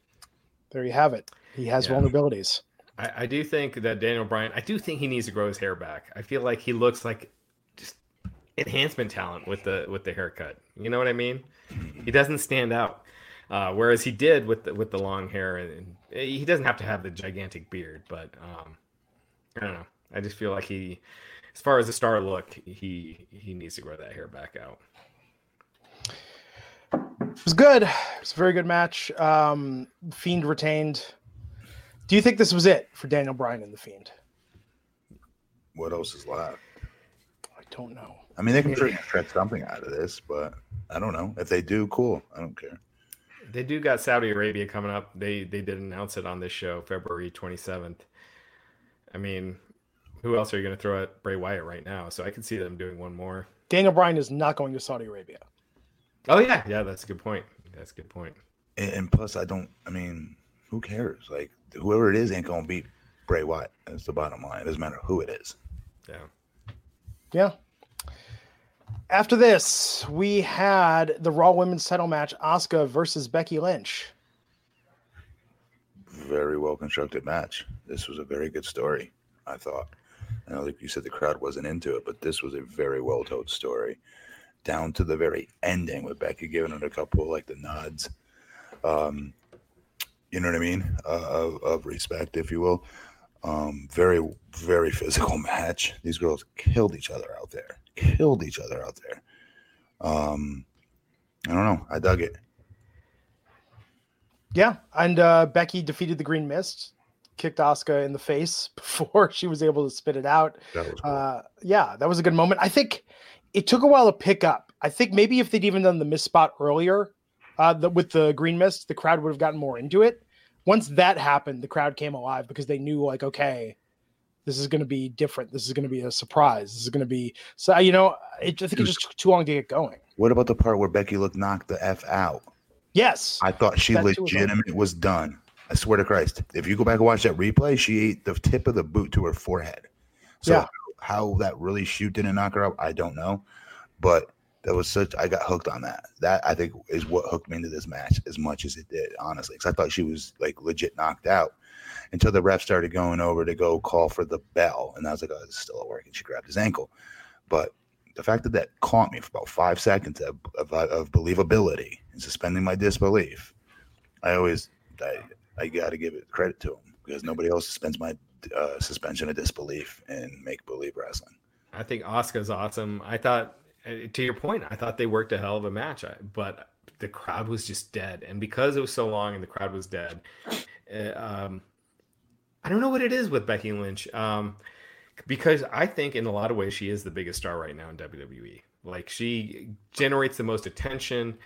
there you have it. He has Yeah. vulnerabilities. I, I do think that Daniel Bryan, I do think he needs to grow his hair back. I feel like he looks like just enhancement talent with the with the haircut. You know what I mean? He doesn't stand out. Uh, whereas he did with the, with the long hair, and, and he doesn't have to have the gigantic beard. But um, I don't know. I just feel like he, as far as the star look, he he needs to grow that hair back out. It was good. It was a very good match. Um, Fiend retained. Do you think this was it for Daniel Bryan and the Fiend? what else is left? I don't know. I mean, they can try to something out of this, but I don't know. If they do, cool. I don't care. They do got Saudi Arabia coming up. They they did announce it on this show, February 27th. I mean, who else are you going to throw at Bray Wyatt right now? So I can see them doing one more. Daniel Bryan is not going to Saudi Arabia. Oh yeah, yeah, that's a good point. That's a good point. And, and plus, I don't. I mean, who cares? Like whoever it is ain't gonna beat Bray Wyatt. That's the bottom line. It doesn't matter who it is. Yeah. Yeah. After this, we had the Raw Women's Title match: Asuka versus Becky Lynch. Very well constructed match. This was a very good story. I thought. I know, like you said, the crowd wasn't into it, but this was a very well told story, down to the very ending with Becky giving it a couple of, like the nods. Um, you know what I mean? Uh, of, of respect, if you will. Um, very, very physical [laughs] match. These girls killed each other out there. Killed each other out there. Um, I don't know. I dug it. Yeah, and uh, Becky defeated the Green Mist, kicked Asuka in the face [laughs] before she was able to spit it out. That was cool. Uh, yeah, that was a good moment. I think it took a while to pick up. I think maybe if they'd even done the mist spot earlier, uh, the, with the Green Mist, the crowd would have gotten more into it. Once that happened, the crowd came alive because they knew, like, okay, this is going to be different. This is going to be a surprise. This is going to be so. You know, it, I think it's just took too long to get going. what about the part where Becky looked knocked the f out? Yes, I thought she That was legitimate was done. I swear to Christ. If you go back and watch that replay, she ate the tip of the boot to her forehead. So Yeah. how that really shoot didn't knock her out, I don't know. But that was such I got hooked on that. That I think is what hooked me into this match as much as it did, honestly. Because I thought she was like legit knocked out until the ref started going over to go call for the bell. And I was like, oh, it's still at work. And she grabbed his ankle. But the fact that that caught me for about five seconds of, of, of believability and suspending my disbelief I always I I got to give it credit to him because nobody else suspends my uh, suspension of disbelief in make believe wrestling. I think Asuka's awesome. I thought, uh, to your point, I thought they worked a hell of a match, but the crowd was just dead, and because it was so long and the crowd was dead, uh, um, I don't know what it is with Becky Lynch. Um, because I think in a lot of ways she is the biggest star right now in WWE. Like she generates the most attention.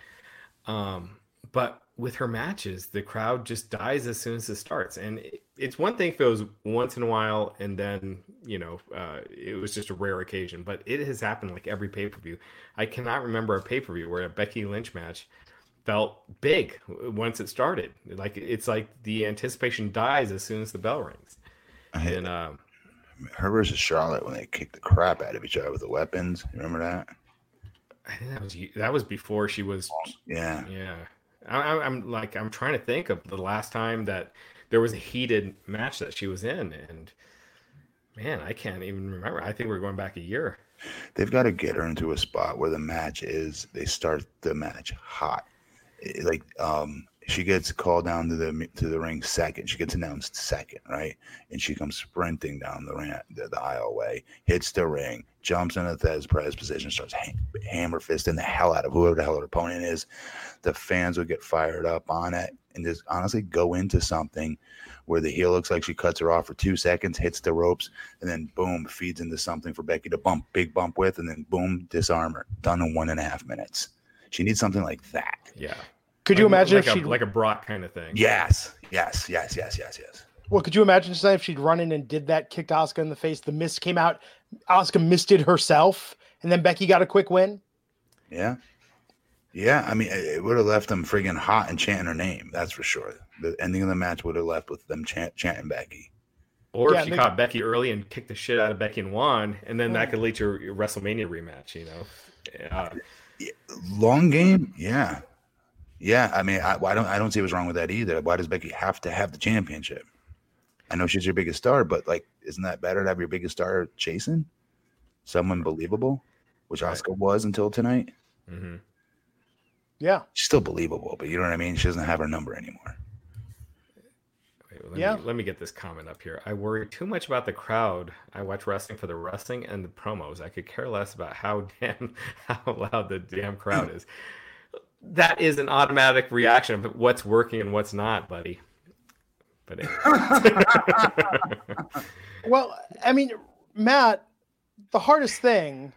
Um, but with her matches, the crowd just dies as soon as it starts. And it's one thing if it was once in a while and then, you know, uh, it was just a rare occasion, but it has happened like every pay per view. I cannot remember a pay per view where a Becky Lynch match felt big once it started. Like it's like the anticipation dies as soon as the bell rings. And, um, her versus Charlotte when they kicked the crap out of each other with the weapons. Remember that? I think that was that was before she was. Yeah, yeah. I, am like I'm trying to think of the last time that there was a heated match that she was in, and man, I can't even remember. I think we're going back a year. They've got to get her into a spot where the match is. They start the match hot, like um, she gets called down to the to the ring second. She gets announced second, right? And she comes sprinting down the ramp, the, the aisleway, hits the ring, jumps into the Perez position, starts ha- hammer fisting the hell out of whoever the hell her opponent is. The fans would get fired up on it and just honestly go into something where the heel looks like she cuts her off for two seconds, hits the ropes, and then boom, feeds into something for Becky to bump, big bump with, and then boom, disarm her. Done in one and a half minutes. She needs something like that. Yeah. Could you imagine like if she she like a Brock kind of thing? Yes, yes, yes, yes, yes, yes. Well, could you imagine if she'd run in and did that, kicked Asuka in the face, the mist came out, Asuka missed it herself, and then Becky got a quick win? Yeah. Yeah, I mean, it would have left them friggin' hot and chanting her name. That's for sure. The ending of the match would have left with them chant, chanting Becky. Or yeah, if she they, caught Becky early and kicked the shit out of Becky and won, and then that could lead to a WrestleMania rematch. You know, uh, long game. Yeah, yeah, I mean, I, I, don't, I don't see what's wrong with that either. Why does Becky have to have the championship? I know she's your biggest star, but like, isn't that better to have your biggest star chasing someone believable, which right. Was until tonight? Mm-hmm. Yeah, she's still believable, but you know what I mean. She doesn't have her number anymore. Wait, let yeah. Me, let me get this comment up here. I worry too much about the crowd. I watch wrestling for the wrestling and the promos. I could care less about how [laughs] damn how loud the damn crowd is that is an automatic reaction of what's working and what's not, buddy. But [laughs] [laughs] well, I mean, Matt, the hardest thing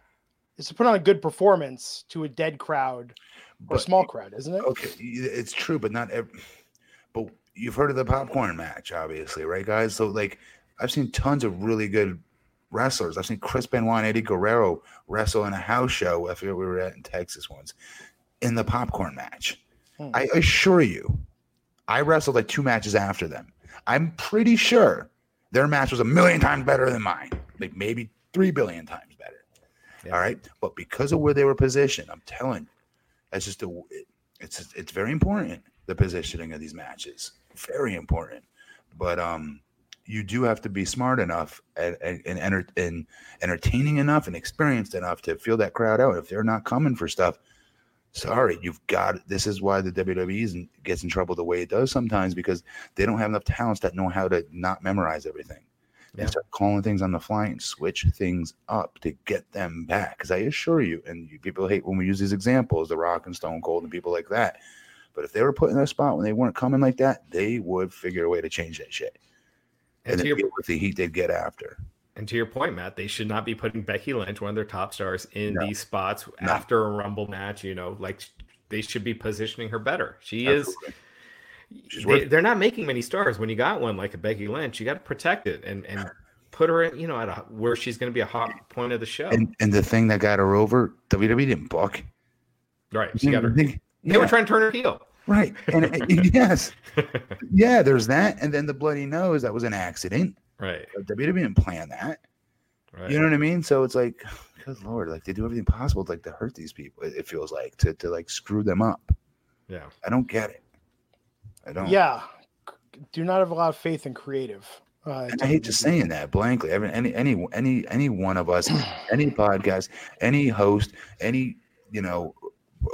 is to put on a good performance to a dead crowd or but, small crowd, isn't it? Okay, it's true, but not every. But you've heard of the popcorn match, obviously, right, guys? So, like, I've seen tons of really good wrestlers. I've seen Chris Benoit and Eddie Guerrero wrestle in a house show. I forget we were at in Texas once in the popcorn match. Hmm. I assure you, I wrestled like two matches after them. I'm pretty sure their match was a million times better than mine, like maybe three billion times better. Yeah. All right, but because of where they were positioned, I'm telling you, that's just a. It's it's very important the positioning of these matches, very important. But um, you do have to be smart enough and and, and, enter, and entertaining enough and experienced enough to feel that crowd out. If they're not coming for stuff, sorry, you've got this is why the WWE gets in trouble the way it does sometimes because they don't have enough talents that know how to not memorize everything. Yeah. They start calling things on the fly and switch things up to get them back. Because I assure you, and you, people hate when we use these examples, The Rock and Stone Cold and people like that. But if they were put in a spot when they weren't coming like that, they would figure a way to change that shit. And, and then deal with the heat they'd get after. And to your point, Matt, they should not be putting Becky Lynch, one of their top stars, in no. these spots no. after a Rumble match. You know, like they should be positioning her better. She Absolutely. is. They, they're not making many stars. When you got one like a Becky Lynch, you got to protect it and and [sighs] put her, in, you know, at a, where she's going to be a hot point of the show. And, and the thing that got her over, WWE didn't book. Right, she got her. They, yeah. they were trying to turn her heel. Right, and, and yes, [laughs] yeah, there's that, and then the bloody nose that was an accident. Right. WWE didn't plan that. Right. You know what I mean? So it's like, [sighs] good lord, like they do everything possible to, like to hurt these people. It, it feels like to to like screw them up. Yeah. I don't get it. I don't. Yeah. Do not have a lot of faith in creative. Uh, I hate just saying that blankly. Every, any any any any one of us, [clears throat] any podcast, any host, any you know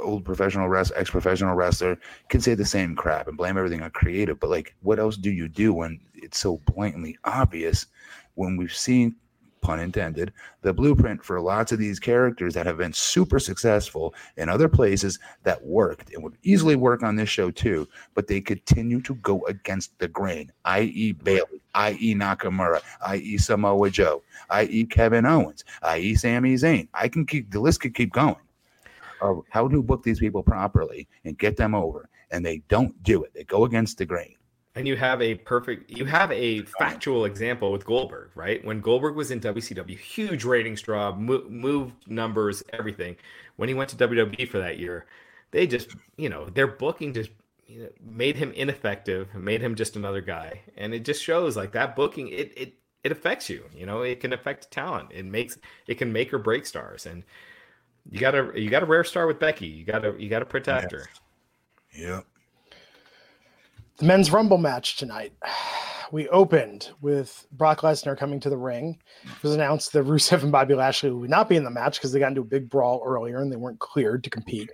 old professional wrestler, ex-professional wrestler can say the same crap and blame everything on creative. But like, what else do you do when it's so blatantly obvious? When we've seen, pun intended, the blueprint for lots of these characters that have been super successful in other places that worked and would easily work on this show too, but they continue to go against the grain, i.e., Bayley, i.e., Nakamura, i.e., Samoa Joe, i.e., Kevin Owens, i.e., Sami Zayn. I can keep the list could keep going of how to book these people properly and get them over. And they don't do it. They go against the grain. And you have a perfect, you have a factual example with Goldberg, right? When Goldberg was in WCW, huge ratings draw, mo- moved numbers, everything. When he went to WWE for that year, they just, you know, their booking just you know, made him ineffective, made him just another guy, and it just shows like that booking. It it it affects you. You know, it can affect talent. It makes it can make or break stars, and you got a you got a rare star with Becky. You got to you got to protect yes. her. Yep. The men's rumble match tonight. [sighs] We opened with Brock Lesnar coming to the ring. It was announced that Rusev and Bobby Lashley would not be in the match because they got into a big brawl earlier and they weren't cleared to compete.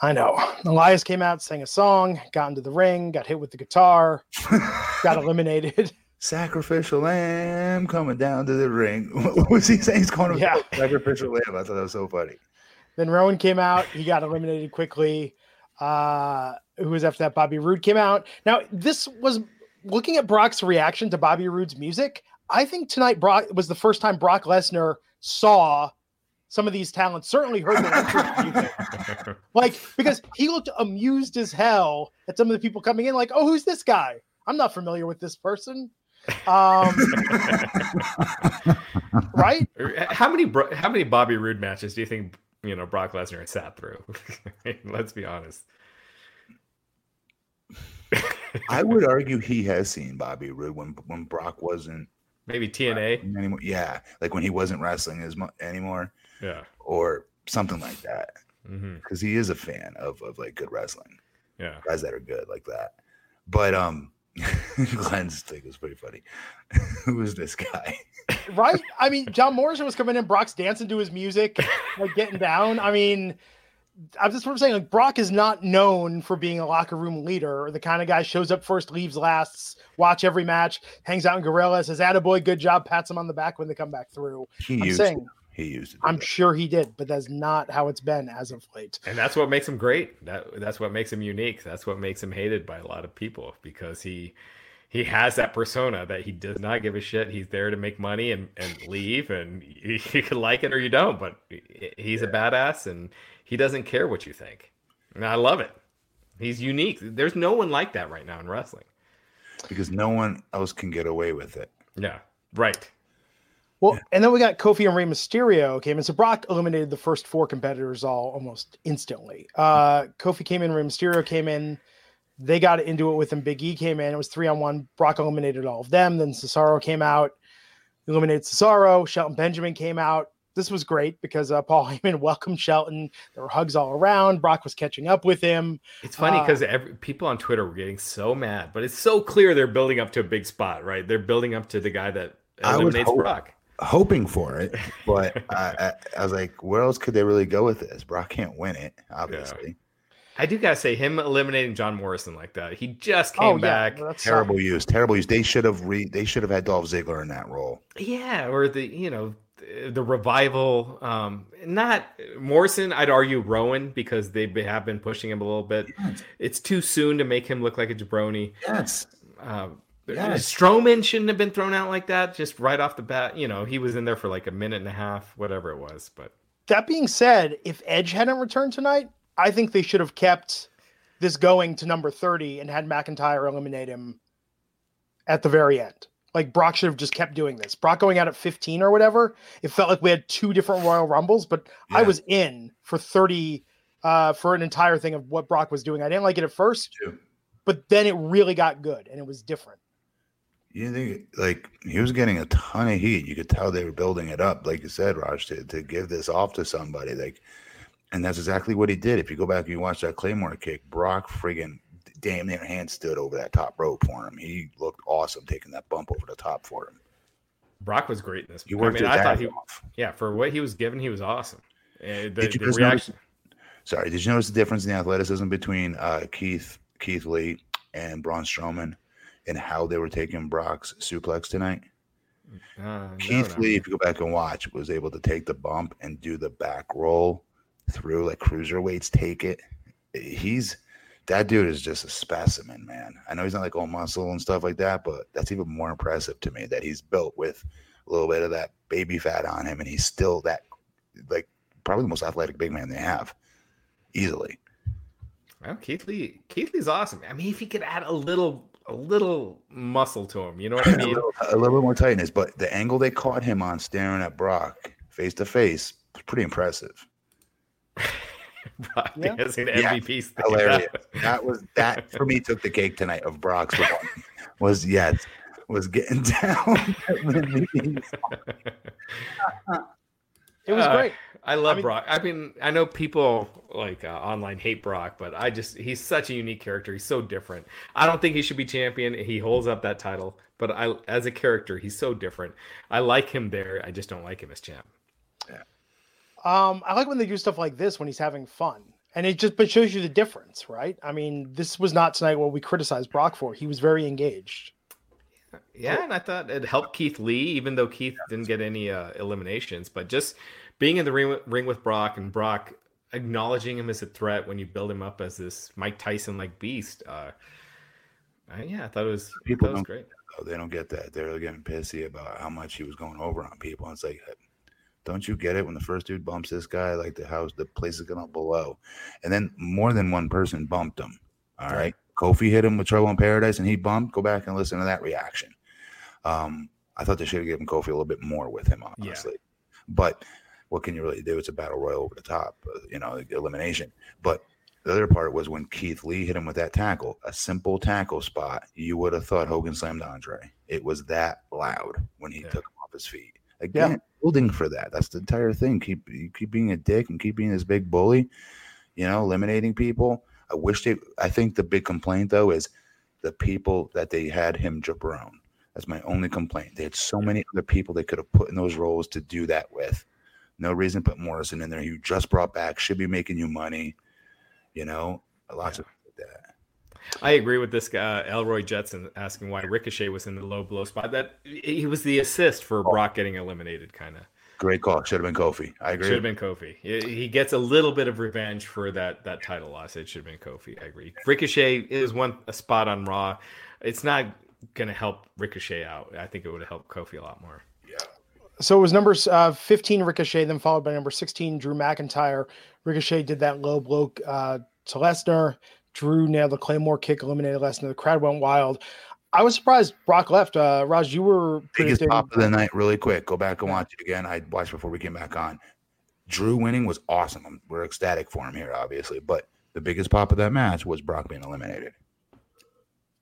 I know. Elias came out, sang a song, got into the ring, got hit with the guitar, [laughs] got eliminated. Sacrificial lamb coming down to the ring. [laughs] what was he saying? He's calling him yeah. [laughs] sacrificial lamb. I thought that was so funny. Then Rowan came out. He got eliminated quickly. Uh, who was after that? Bobby Roode came out. Now, this was looking at Brock's reaction to Bobby Roode's music. I think tonight Brock was the first time Brock Lesnar saw some of these talents. Certainly heard the music. [laughs] like because he looked amused as hell at some of the people coming in. Like, oh, who's this guy? I'm not familiar with this person. Um, right? [laughs] How many how many Bobby Roode matches do you think you know Brock Lesnar has sat through? [laughs] Let's be honest. I would argue he has seen Bobby Roode when when Brock wasn't maybe TNA anymore. Yeah, like when he wasn't wrestling as much anymore. Yeah, or something like that. Because mm-hmm. he is a fan of of like good wrestling. Yeah, guys that are good like that. But um, Glenn's thing was pretty funny. [laughs] Who is this guy? [laughs] right? I mean, John Morrison was coming in, Brock's dancing to his music, like getting down. I mean, I'm just saying, like, Brock is not known for being a locker room leader or the kind of guy shows up first, leaves last, watch every match, hangs out in gorilla, says, Attaboy, good job, pats him on the back when they come back through. He I'm saying, he used it. I'm sure he did, but that's not how it's been as of late. And that's what makes him great. That that's what makes him unique. That's what makes him hated by a lot of people because he he has that persona that he does not give a shit. He's there to make money and, and leave, and you, [laughs] you can like it or you don't. But he's yeah. a badass, and he doesn't care what you think. And I love it. He's unique. There's no one like that right now in wrestling. Because no one else can get away with it. Yeah. Right. Well, yeah. and then we got Kofi and Rey Mysterio came in. So Brock eliminated the first four competitors all almost instantly. Uh, Kofi came in, Rey Mysterio came in. They got into it with him. Big E came in. It was three on one. Brock eliminated all of them. Then Cesaro came out, eliminated Cesaro. Shelton Benjamin came out. This was great because uh, Paul [laughs] Heyman welcomed Shelton. There were hugs all around. Brock was catching up with him. It's funny because uh, people on Twitter were getting so mad, but it's so clear they're building up to a big spot, right? They're building up to the guy that eliminates Brock hoping for it, [laughs] but I, I, I, was like, where else could they really go with this? Brock can't win it, obviously. Yeah. I do gotta say, him eliminating John Morrison like that, he just came oh, back. Yeah, terrible something. use, terrible use. They should have re, they should have had Dolph Ziggler in that role. Yeah, or the you know the, the revival. Um, not Morrison. I'd argue Rowan because they have been pushing him a little bit. Yes. It's too soon to make him look like a jabroni. Yes. Um, Yes. Strowman shouldn't have been thrown out like that, just right off the bat. You know, he was in there for like a minute and a half, whatever it was. But that being said, if Edge hadn't returned tonight, I think they should have kept this going to number 30 and had McIntyre eliminate him at the very end. Like Brock should have just kept doing this. Brock going out at 15 or whatever. It felt like we had two different Royal Rumbles, but yeah. I was in for 30 uh, for an entire thing of what Brock was doing. I didn't like it at first, but then it really got good and it was different you think like he was getting a ton of heat. You could tell they were building it up, like you said, Raj, to, to give this off to somebody. Like, and that's exactly what he did. If you go back and you watch that Claymore kick, Brock friggin' damn near hand stood over that top rope for him. He looked awesome taking that bump over the top for him. Brock was great in this. He I mean, I thought he, off. yeah, for what he was given, he was awesome. Uh, the, the reaction. Notice, Sorry, did you notice the difference in the athleticism between uh, Keith Keith Lee and Braun Strowman and how they were taking Brock's suplex tonight? Uh, Keith no, no. Lee, if you go back and watch, was able to take the bump and do the back roll through like cruiserweights take it. He's that dude is just a specimen, man. I know he's not like all muscle and stuff like that, but that's even more impressive to me that he's built with a little bit of that baby fat on him, and he's still that like probably the most athletic big man they have, easily. Well, Keith Lee, Keith Lee's awesome. I mean, if he could add a little, a little muscle to him, you know what I mean? little, a little bit more tightness, but the angle they caught him on staring at Brock face to face was pretty impressive. [laughs] Brock Yeah. dancing Yeah, MVP. stick. hilarious. That was that for me took the cake tonight of Brock's was yeah was getting [laughs] down. It was Uh, great. I love mean- Brock. I mean, I know people like uh, online hate Brock, but I just he's such a unique character. He's so different. I don't think he should be champion. He holds up that title, but I as a character, he's so different. I like him there. I just don't like him as champ. Yeah. Um, I like when they do stuff like this when he's having fun. And it just but shows you the difference, right? I mean, this was not tonight what we criticized Brock for. He was very engaged. Yeah, and I thought it helped Keith Lee, even though Keith didn't get any uh, eliminations. But just being in the ring with, ring with Brock and Brock acknowledging him as a threat when you build him up as this Mike Tyson like beast. Uh, yeah, I thought it was People that was great. Oh, they don't get that. They're getting pissy about how much he was going over on people. And it's like, don't you get it when the first dude bumps this guy? Like the house, the place is going to blow. and then more than one person bumped him. All right, Kofi hit him with Trouble in Paradise, and he bumped. Go back and listen to that reaction. Um, I thought they should have given Kofi a little bit more with him, Yeah. But what can you really do? It's a battle royal over the top, uh, you know, elimination. But the other part was when Keith Lee hit him with that tackle, a simple tackle spot. You would have thought Hogan slammed Andre. It was that loud when he Yeah. took him off his feet. Again, building for that. That's the entire thing. Keep you keep being a dick and keep being this big bully. You know, eliminating people. I wish they. I think the big complaint though is the people that they had him jabron. That's my only complaint. They had so many other people they could have put in those roles to do that with. No reason to put Morrison in there. You just brought back, should be making you money. You know, lots of that. I agree with this guy, uh, Elroy Jetson, asking why Ricochet was in the low blow spot. That he was the assist for Oh. Brock getting eliminated, kind of. Great call. Should have been Kofi. I agree. Should have been Kofi. He he gets a little bit of revenge for that that title loss. It should have been Kofi. I agree. Ricochet is one a spot on Raw. It's not going to help Ricochet out. I think it would have helped Kofi a lot more. So it was number uh, 15 Ricochet, then followed by number 16 Drew McIntyre. Ricochet did that low blow uh, to Lesnar. Drew nailed the Claymore kick, eliminated Lesnar. The crowd went wild. I was surprised Brock left. Uh, Raj, you were Biggest predicting. pop of the night, really quick. Go back and watch it again. I watched before we came back on. Drew winning was awesome. I'm- We're ecstatic for him here, obviously. But the biggest pop of that match was Brock being eliminated.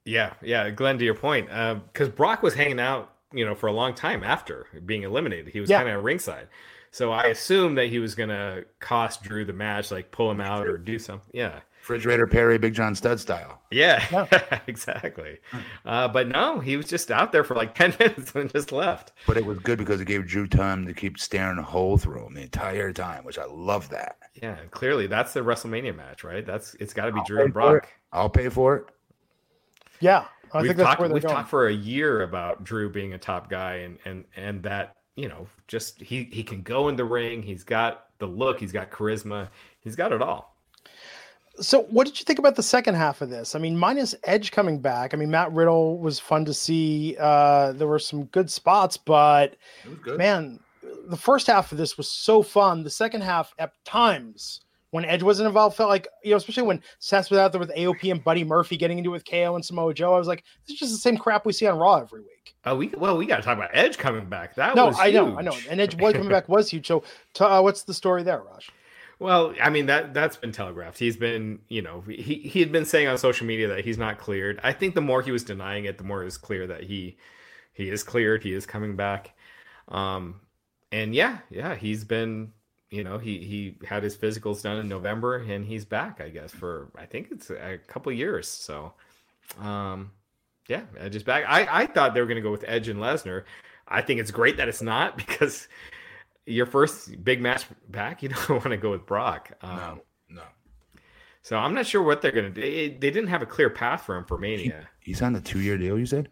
Yeah, yeah, Glenn, to your point, because Brock was hanging out, you know, for a long time after being eliminated. He was Yeah. kind of ringside, so I assumed that he was going to cost Drew the match, like pull him out or do something. Yeah, Refrigerator Perry, Big John Studd style. yeah, [laughs] exactly. Uh, but no, he was just out there for like [laughs] ten minutes and just left. But it was good because it gave Drew time to keep staring a hole through him the entire time, which I love that. Yeah, clearly that's the WrestleMania match, right? That's it's got to be I'll Drew and Brock. it. I'll pay for it. Yeah, I we've think that's talked, we've going. talked for a year about Drew being a top guy and and and that you know just he he can go in the ring. He's got the look. He's got charisma. He's got it all. So, what did you think about the second half of this? I mean, minus Edge coming back. I mean, Matt Riddle was fun to see. Uh, there were some good spots, but good. man, the first half of this was so fun. The second half, at times, when Edge wasn't involved, felt like you know, especially when Seth was out there with AOP and Buddy Murphy getting into it with KO and Samoa Joe. I was like, this is just the same crap we see on Raw every week. Oh, we well, we got to talk about Edge coming back. That No, was I know, I know, and Edge was coming back was huge. So, uh, what's the story there, Raj? Well, I mean that that's been telegraphed. He's been, you know, he he had been saying on social media that he's not cleared. I think the more he was denying it, the more it was clear that he he is cleared. He is coming back. Um, and yeah, yeah, he's been, you know, he he had his physicals done in November, and he's back. I guess for I think it's a couple years. So, um, yeah, Edge is back. I I thought they were going to go with Edge and Lesnar. I think it's great that it's not [laughs] because your first big match back, you [laughs] don't want to go with Brock. Um, No. No. So I'm not sure what they're going to do. They, didn't have a clear path for him for Mania. He's on a two year deal, you said?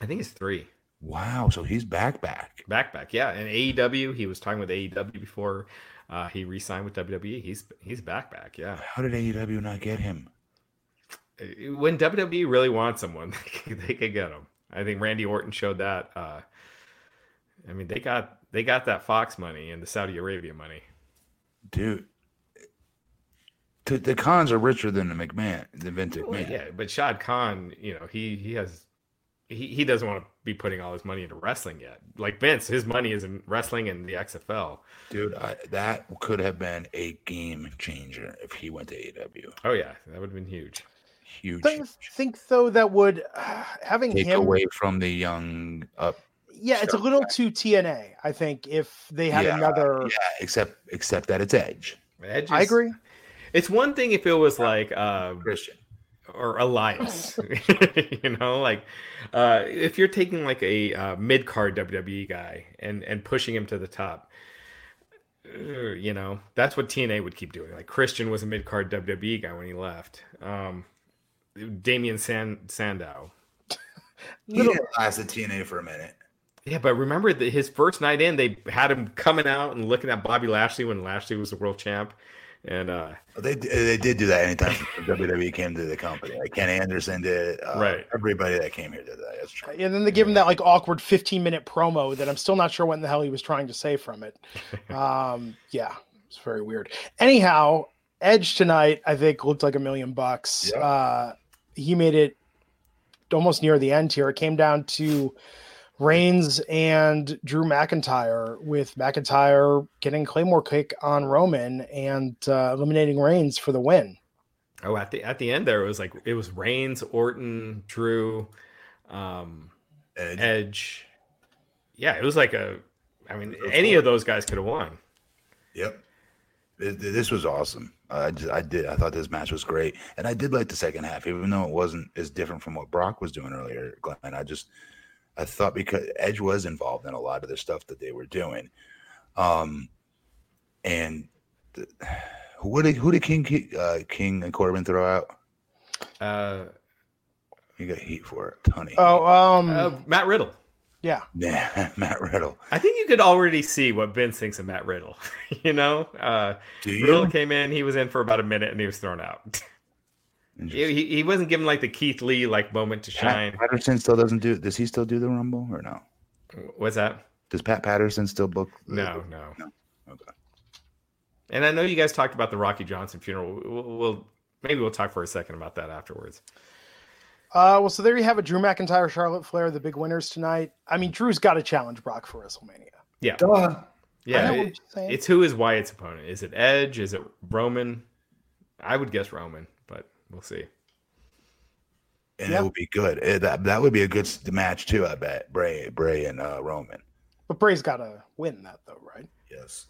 I think it's three. Wow. So he's back, back. Back, back. Yeah. And AEW, he was talking with AEW before uh, he re signed with WWE. He's he's back, back. Yeah. How did AEW not get him? When WWE really wants someone, [laughs] they could get him. I think Randy Orton showed that. Uh, I mean, they got they got that Fox money and the Saudi Arabia money. Dude. The, the Khans are richer than the McMahon, the Vince Well, McMahon. yeah, but Shad Khan, you know, he he has he, he doesn't want to be putting all his money into wrestling yet. Like Vince, his money is in wrestling and the XFL. Dude, I, that could have been a game changer if he went to AEW. Oh yeah, that would have been huge. Huge. Don't you think though that would uh, having Take him away from the young up. yeah it's a little too tna i think if they had Yeah, another Yeah, except except that it's Edge. Edge i agree It's one thing if it was like uh, Christian. Or Elias, [laughs] you know, like uh, if you're taking like a uh, mid card WWE guy and and pushing him to the top. uh, You know, that's what TNA would keep doing. Like Christian was a mid card WWE guy when he left. Um, Damian San- Sandow. He Little- did last at TNA for a minute. Yeah, but remember that his first night in, they had him coming out and looking at Bobby Lashley when Lashley was the world champ, and uh, They they did do that anytime [laughs] WWE came to the company. Like Kenny Anderson did. Uh, Right. Everybody that came here did that. That's true. and then they give him that like awkward 15 minute promo that i'm still not sure what in the hell he was trying to say from it [laughs] um yeah it's very weird anyhow edge tonight i think looked like a million bucks Yeah. uh he made it almost near the end here it came down to Reigns and Drew McIntyre, with McIntyre getting Claymore kick on Roman and uh, eliminating Reigns for the win. oh, at the at the end there, it was like it was Reigns, Orton, Drew, um, Edge. Edge. Yeah, it was like a. I mean, any of those guys could have won. Yep. This, this was awesome. I just, I did. I thought this match was great, and I did like the second half, even though it wasn't as different from what Brock was doing earlier. Glenn, I just, I thought because Edge was involved in a lot of the stuff that they were doing, um, and the, who did who did King uh, King and Corbin throw out? Uh, He got heat for it, Tony. Oh, um, uh, Matt Riddle. yeah. yeah, [laughs] Matt Riddle. I think you could already see what Vince thinks of Matt Riddle. [laughs] you know, uh, Do you? Riddle came in, he was in for about a minute, and he was thrown out. [laughs] he, he he wasn't given like the Keith Lee like moment to Pat shine. Patterson still doesn't do. Does he still do the Rumble or no? What's that? Does Pat Patterson still book? the- No, no. Okay. And I know you guys talked about the Rocky Johnson funeral. We'll, we'll maybe we'll talk for a second about that afterwards. Uh, well, so there you have it. Drew McIntyre, Charlotte Flair, the big winners tonight. I mean, Drew's got to challenge Brock for WrestleMania. Yeah, Duh. Yeah. it- it's who is Wyatt's opponent? Is it Edge? Is it Roman? I would guess Roman, but we'll see. and Yeah. it would be good. Eh, that that would be a good match too. I bet Bray, Bray, and uh, Roman. But Bray's got to win that, though, right? Yes,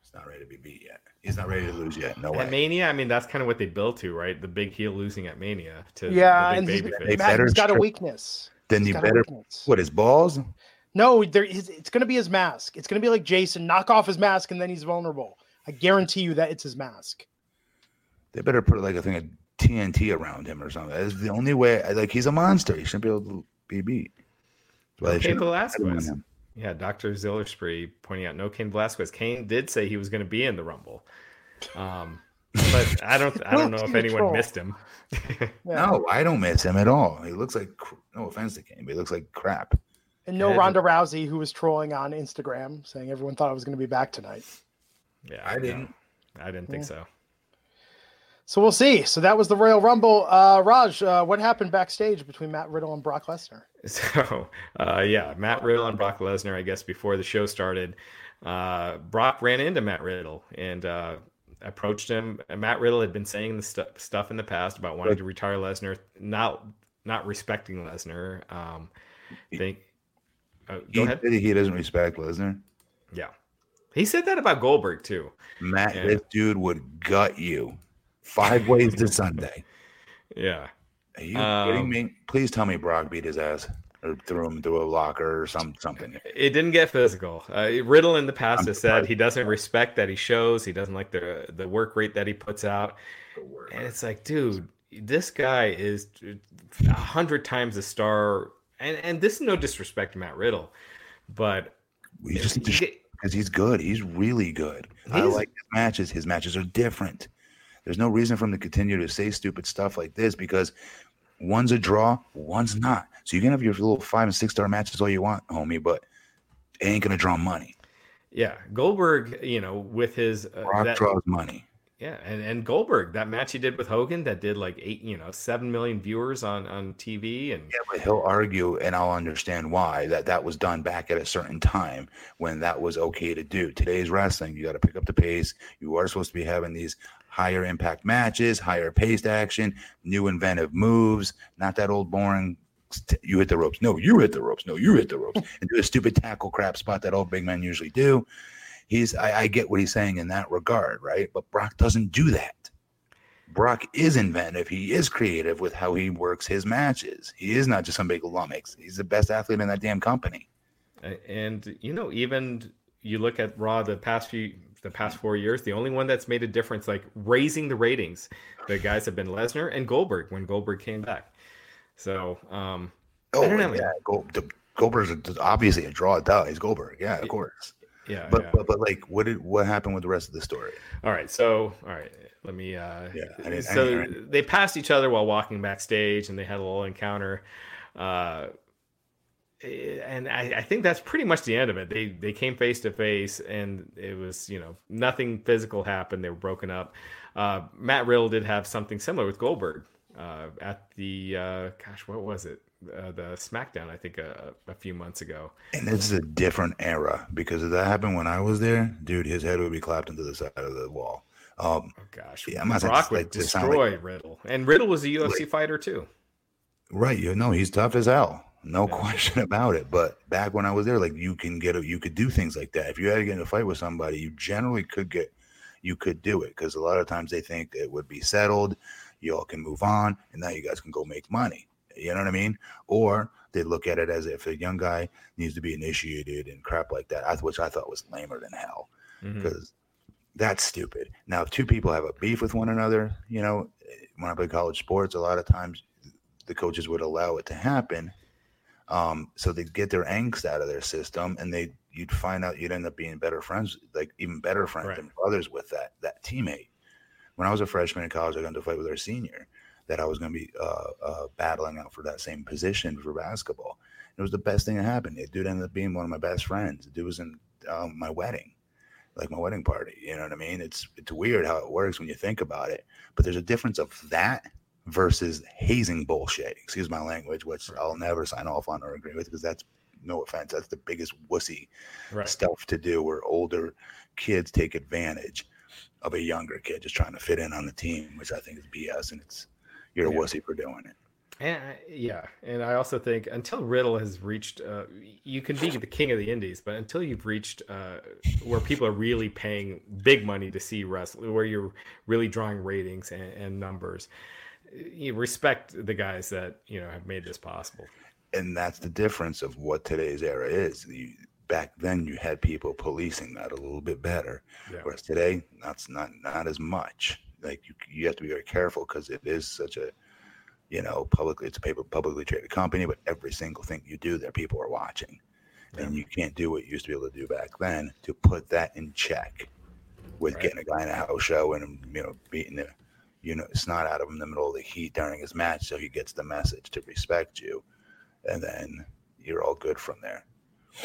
he's not ready to be beat yet. He's not ready to lose yet. No At way. Mania, I mean, that's kind of what they built to, right? The big heel losing at Mania to Yeah, the and big he's, baby They face. Matt, better he's got a weakness. Then He's you better what his balls. No, there is. It's going to be his mask. It's going to be like Jason. Knock off his mask, and then he's vulnerable. I guarantee you that it's his mask. They better put like a thing of TNT around him or something. That's the only way. Like he's a monster. He shouldn't be able to be beat. That's why Cain shouldn't Velasquez. Yeah, Dr. Zillerspree pointing out no Cain Velasquez. Cain did say he was going to be in the Rumble. Um, but I don't I don't know if anyone Troll. missed him. No, I don't miss him at all. He looks like no offense to Cain, but he looks like crap. And no Ed- Ronda Rousey, who was trolling on Instagram, saying everyone thought I was going to be back tonight. Yeah, I no, didn't. I didn't think Yeah. so. So we'll see. So that was the Royal Rumble. Uh, Raj, uh, what happened backstage between Matt Riddle and Brock Lesnar? [laughs] So, uh, yeah, Matt Riddle and Brock Lesnar, I guess, before the show started, uh, Brock ran into Matt Riddle and uh, approached him. And Matt Riddle had been saying the stu- stuff in the past about wanting to retire Lesnar, not not respecting Lesnar. Um, think, uh, He, ahead. he doesn't respect Lesnar. Yeah, he said that about Goldberg too. Matt, Yeah. this dude would gut you five ways to Sunday. [laughs] Yeah. Are you Um, kidding me? Please tell me Brock beat his ass. or threw him through a locker or some something. It didn't get physical. Uh, Riddle in the past I'm has said he doesn't respect that he shows. He doesn't like the the work rate that he puts out. And it's like, dude, this guy is a hundred times a star. And and this is no disrespect to Matt Riddle, but we just because he's good. He's really good. He's, I like his matches. His matches are different. There's no reason for him to continue to say stupid stuff like this because one's a draw, one's not. So you can have your little five and six star matches all you want, homie, but it ain't gonna draw money. Yeah, Goldberg, you know, with his uh, Rock that, draws money. Yeah, and, and Goldberg, that match he did with Hogan that did like eight, you know, seven million viewers on on TV, and yeah, but he'll argue, and I'll understand why that that was done back at a certain time when that was okay to do. Today's wrestling, you got to pick up the pace. You are supposed to be having these higher impact matches, higher paced action, new inventive moves, not that old boring. You hit the ropes. No, you hit the ropes. No, you hit the ropes. [laughs] And do a stupid tackle crap spot that old big men usually do he's I, I get what he's saying in that regard, right? But Brock doesn't do that. Brock is inventive. He is creative with how he works his matches. He is not just some big lummox. He's the best athlete in that damn company. And you know, even you look at Raw the past few the past four years, the only one that's made a difference, like raising the ratings, the guys have been Lesnar and Goldberg when Goldberg came back. So, um, oh yeah, Gold, Goldberg's obviously a draw. Duh, he's Goldberg. Yeah, of course. Yeah, but, yeah. but but like, what did what happened with the rest of the story? All right, so all right, let me. uh Yeah, so they passed each other while walking backstage, and they had a little encounter. Uh, and I, I, think that's pretty much the end of it. They they came face to face, and it was you know nothing physical happened. They were broken up. Uh, Matt Riddle did have something similar with Goldberg uh, at the uh, gosh, what was it? uh, the SmackDown, I think, a, a, few months ago. And this is a different era because if that happened when I was there, dude, his head would be clapped into the side of the wall. Um, oh gosh, yeah, I'm not Brock would like, destroy like, Riddle, and Riddle was a UFC like, fighter too. Right, you know he's tough as hell, no yeah. question [laughs] about it. But back when I was there, like you can get a, you could do things like that. If you had to get in a fight with somebody, you generally could get, you could do it because a lot of times they think it would be settled, you all can move on, and now you guys can go make money. You know what I mean? Or they look at it as if a young guy needs to be initiated and crap like that, which I thought was lamer than hell because mm-hmm. that's stupid. Now, if two people have a beef with one another, you know, when I play college sports, a lot of times the coaches would allow it to happen. Um, so they'd get their angst out of their system and they you'd find out you'd end up being better friends, like even better friends right. and brothers with that that teammate. When I was a freshman in college, I got into a fight with our senior that I was going to be uh, uh, battling out for that same position for basketball. It was the best thing that happened. The dude ended up being one of my best friends. The dude was in um, my wedding, like my wedding party. You know what I mean? It's it's weird how it works when you think about it. But there's a difference of that versus hazing bullshit. Excuse my language, which I'll never sign off on or agree with because that's no offense. That's the biggest wussy right. stuff to do where older kids take advantage of a younger kid just trying to fit in on the team, which I think is BS and it's you're a yeah. wussy for doing it. And yeah, and I also think until Riddle has reached, uh, you can be the king of the indies, but until you've reached uh, where people are really paying big money to see wrestling, where you're really drawing ratings and, and numbers, you respect the guys that you know have made this possible. And that's the difference of what today's era is. You, back then, you had people policing that a little bit better, yeah. whereas today, that's not not as much like you, you have to be very careful because it is such a you know publicly it's a paper publicly traded company but every single thing you do there people are watching yeah. and you can't do what you used to be able to do back then to put that in check with right. getting a guy in a house show and you know beating the you know snot out of him in the middle of the heat during his match so he gets the message to respect you and then you're all good from there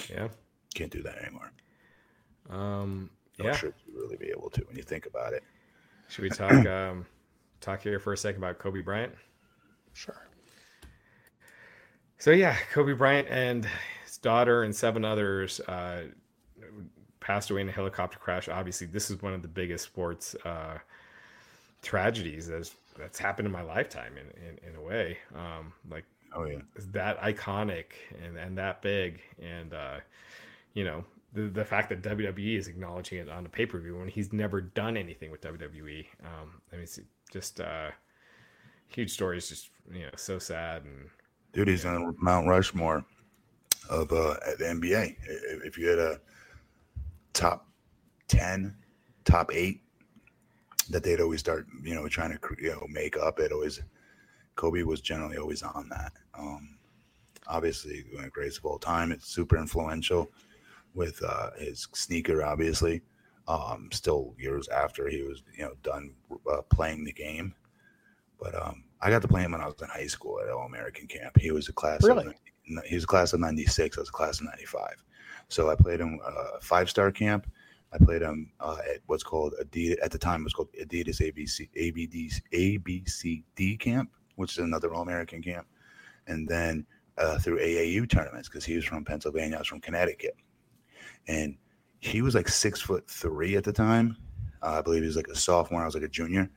yeah can't do that anymore um yeah should you really be able to when you think about it should we talk [clears throat] um, talk here for a second about Kobe Bryant? Sure. So yeah, Kobe Bryant and his daughter and seven others uh, passed away in a helicopter crash. Obviously, this is one of the biggest sports uh, tragedies that's that's happened in my lifetime in in, in a way. Um, like oh yeah, that iconic and and that big, and uh, you know the, the fact that WWE is acknowledging it on a pay per view when he's never done anything with WWE. Um, I mean, it's just uh, huge story is just you know so sad and dude, he's on Mount Rushmore of uh, the NBA. If you had a top ten, top eight, that they'd always start, you know, trying to you know make up. It always Kobe was generally always on that. Um, obviously, the greatest of all time. It's super influential with uh, his sneaker, obviously. Um, still years after he was, you know, done uh, playing the game. But um, I got to play him when I was in high school at All American Camp. He was a class. Really? Of, he was a class of '96. I was a class of '95. So I played him uh, five star camp. I played him uh, at what's called Adidas. At the time, it was called Adidas ABC ABD ABCD camp, which is another All American camp. And then uh, through AAU tournaments because he was from Pennsylvania. I was from Connecticut, and he was like six foot three at the time. Uh, I believe he was like a sophomore. I was like a junior,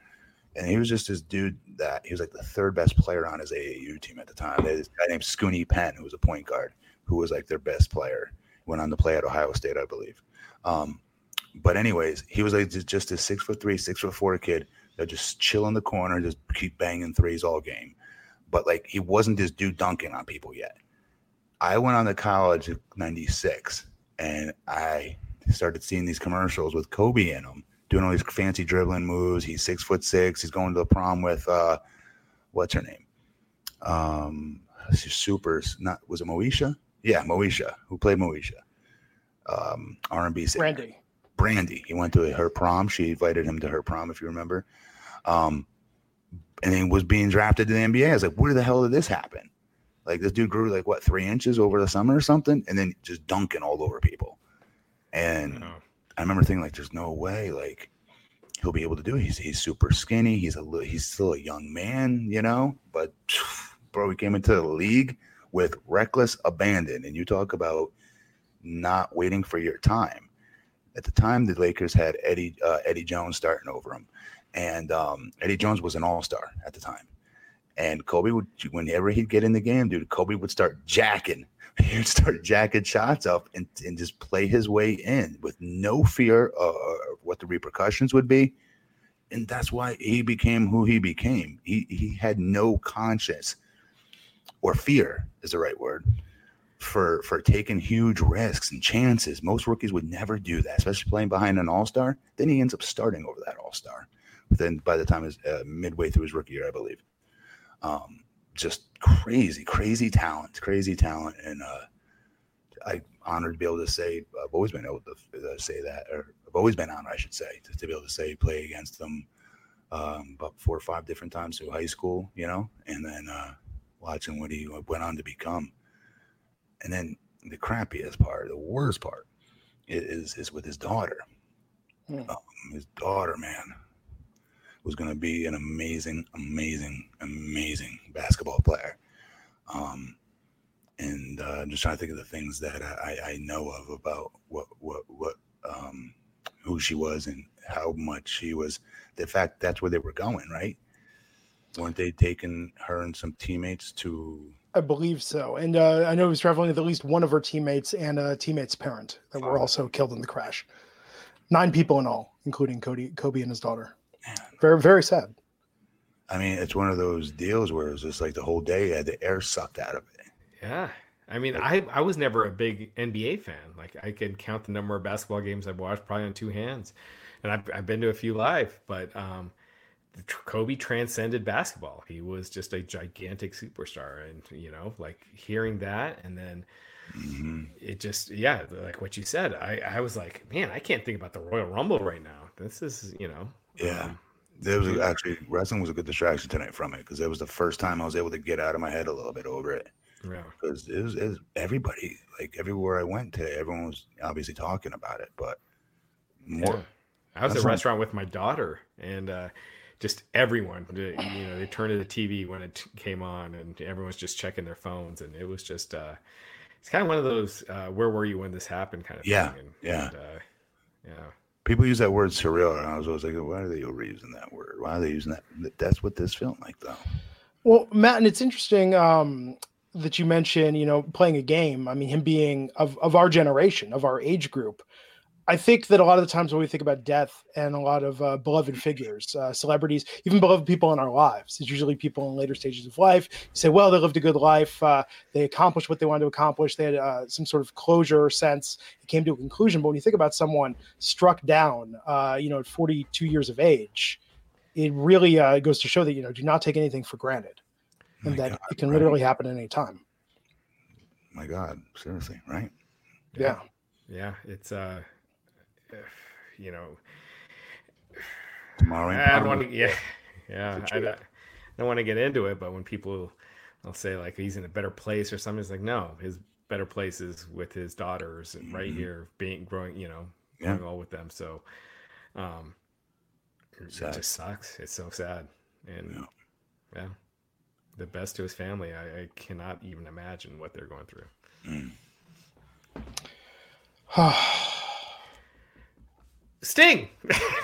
and he was just this dude that he was like the third best player on his AAU team at the time. There's this guy named Scoonie Penn, who was a point guard, who was like their best player. Went on to play at Ohio State, I believe. Um, but anyways, he was like just a six foot three, six foot four kid that just chill in the corner, just keep banging threes all game. But like he wasn't this dude dunking on people yet. I went on to college in '96, and I started seeing these commercials with Kobe in them, doing all these fancy dribbling moves. He's six foot six. He's going to the prom with uh, what's her name? Um, supers. Not was it Moesha? Yeah, Moesha. Who played Moesha? Um, R&B singer. Brandy. Brandy. He went to her prom. She invited him to her prom, if you remember. Um, and he was being drafted to the NBA. I was like, where the hell did this happen? Like this dude grew like what three inches over the summer or something, and then just dunking all over people. And Oh. I remember thinking like, there's no way like he'll be able to do it. He's he's super skinny. He's a li- he's still a young man, you know. But [sighs] bro, he came into the league with reckless abandon, and you talk about not waiting for your time. At the time, the Lakers had Eddie uh, Eddie Jones starting over him, and um, Eddie Jones was an All Star at the time. And Kobe would, whenever he'd get in the game, dude, Kobe would start jacking. [laughs] He would start jacking shots up and, and just play his way in with no fear of what the repercussions would be. And that's why he became who he became. He he had no conscience or fear is the right word for for taking huge risks and chances. Most rookies would never do that, especially playing behind an all star. Then he ends up starting over that all star. But then by the time is uh, midway through his rookie year, I believe. Um, just crazy, crazy talent, crazy talent, and uh, I honored to be able to say I've always been able to uh, say that, or I've always been honored, I should say, to, to be able to say play against them um, about four or five different times through high school, you know, and then uh, watching what he went on to become. And then the crappiest part, the worst part, is is with his daughter. Hmm. Um, his daughter, man, was going to be an amazing, amazing, amazing basketball player. Um, and uh, I'm just trying to think of the things that I, I know of about what what what um, who she was and how much she was. The fact that's where they were going, right? Weren't they taking her and some teammates to? I believe so. And uh, I know he was traveling with at least one of her teammates and a teammate's parent that were Oh. also killed in the crash. Nine people in all, including Cody, Kobe and his daughter. Man, Very, very sad. I mean, it's one of those deals where it's just like the whole day had the air sucked out of it. Yeah. I mean, I, I was never a big NBA fan. Like, I can count the number of basketball games I've watched probably on two hands. And I've, I've been to a few live, but um, the tr- Kobe transcended basketball. He was just a gigantic superstar. And, you know, like hearing that and then Mhm. it just, yeah, like what you said, I, I was like, man, I can't think about the Royal Rumble right now. This is, you know, Yeah. um, There was actually wrestling was a good distraction tonight from it because it was the first time I was able to get out of my head a little bit over it. yeah. Because it was, it was everybody like everywhere I went today, everyone was obviously talking about it, but more. Yeah. I was at a restaurant with my daughter, and uh, just everyone, you know, they turned to the TV when it came on, and everyone's just checking their phones, and it was just, uh, it's kind of one of those, uh, "Where were you when this happened?" kind of Yeah, thing. And, yeah. and, uh, yeah, People use that word surreal, and I was always like, why are they overusing that word? Why are they using that? That's what this felt like, though. Well, Matt, and it's interesting um, that you mentioned, you know, playing a game. I mean, him being of, of our generation, of our age group. I think that a lot of the times when we think about death and a lot of uh, beloved figures, uh, celebrities, even beloved people in our lives, it's usually people in later stages of life. You say, well, they lived a good life. Uh, they accomplished what they wanted to accomplish. They had uh, some sort of closure or sense. It came to a conclusion. But when you think about someone struck down, uh, you know, at 42 years of age, it really uh, goes to show that, you know, do not take anything for granted and My that God, it can right. literally happen at any time. My God, seriously, right? Yeah. Yeah, it's uh, [sighs] you know, Tomorrow. I don't want to. [laughs] Yeah, yeah. I don't, I don't want to get into it, but when people will say like he's in a better place or something, it's like no, his better place is with his daughters and right Mhm. here, being growing, you know, Yeah. growing all with them. So, um, it just sucks. It's so sad, and Yeah. yeah, the best to his family. I, I cannot even imagine what they're going through. Mm. [sighs] [sighs] Sting. [laughs]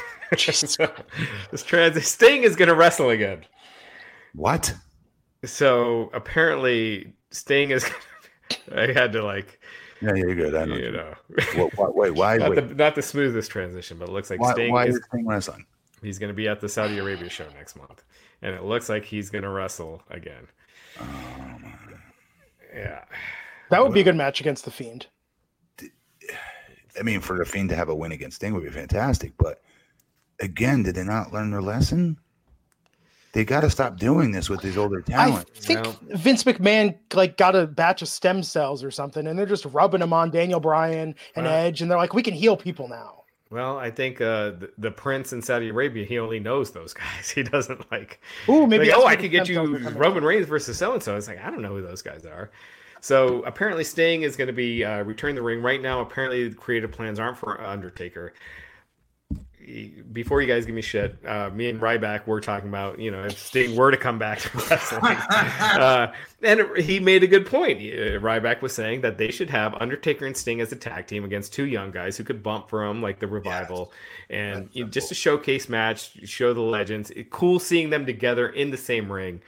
[laughs] this trans Sting is going to wrestle again. What? So apparently, Sting is. I had to like, Yeah, yeah, you're good. I know. you know, What, what, wait, why? [laughs] not Wait, the not the smoothest transition, but it looks like why, Sting why is is Sting wrestling? he's going to be at the Saudi Arabia show next month, and it looks like he's going to wrestle again. Um, Yeah, That would be a good match against the Fiend. I mean, for the Fiend to have a win against Sting would be fantastic, but again, did they not learn their lesson? They got to stop doing this with these older talents. I talent. think Well- Vince McMahon like got a batch of stem cells or something, and they're just rubbing them on Daniel Bryan and Wow. Edge, and they're like, we can heal people now. well, I think uh, the, the prince in Saudi Arabia he only knows those [laughs] guys. He doesn't like Ooh, maybe Maybe oh, I could get you Roman Reigns versus so and so. It's like I don't know who those guys are. So apparently, Sting is going to be uh, returning the ring right now. Apparently, the creative plans aren't for Undertaker. Before you guys give me shit, uh, me and Ryback were talking about you know if Sting were to come back to [laughs] wrestling, [laughs] uh, and he made a good point. Uh, Ryback was saying that they should have Undertaker and Sting as a tag team against two young guys who could bump for him like the Revival, and you know, just a showcase match, show the legends. It, cool seeing them together in the same ring.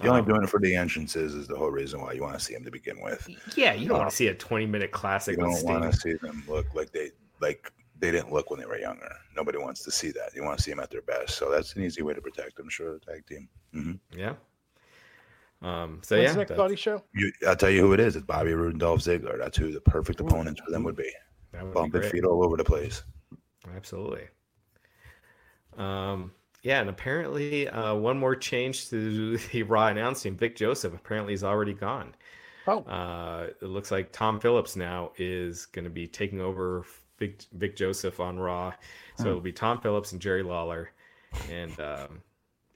The only Um, doing it for the entrances is the whole reason why you want to see them to begin with. yeah, you don't Uh, want to see a 20 minute classic with don't want to see them look like they like they didn't look when they were younger. Nobody wants to see that. You want to see them at their best. So that's an easy way to protect them. Sure, the tag team. hmm Yeah. Um. So When's yeah, the next that's- Saudi show? You, I'll tell you who it is. It's Bobby Roode and Dolph Ziggler. That's who the perfect Ooh. opponents for them would be. that would be Bumping great. feet all over the place. Absolutely. Um. Yeah, and apparently, uh, one more change to [laughs] the Raw announcing. Vic Joseph apparently is already gone. Oh, Uh, it looks like Tom Phillips now is going to be taking over Vic, Vic Joseph on Raw. So Hmm. it'll be Tom Phillips and Jerry Lawler, and um,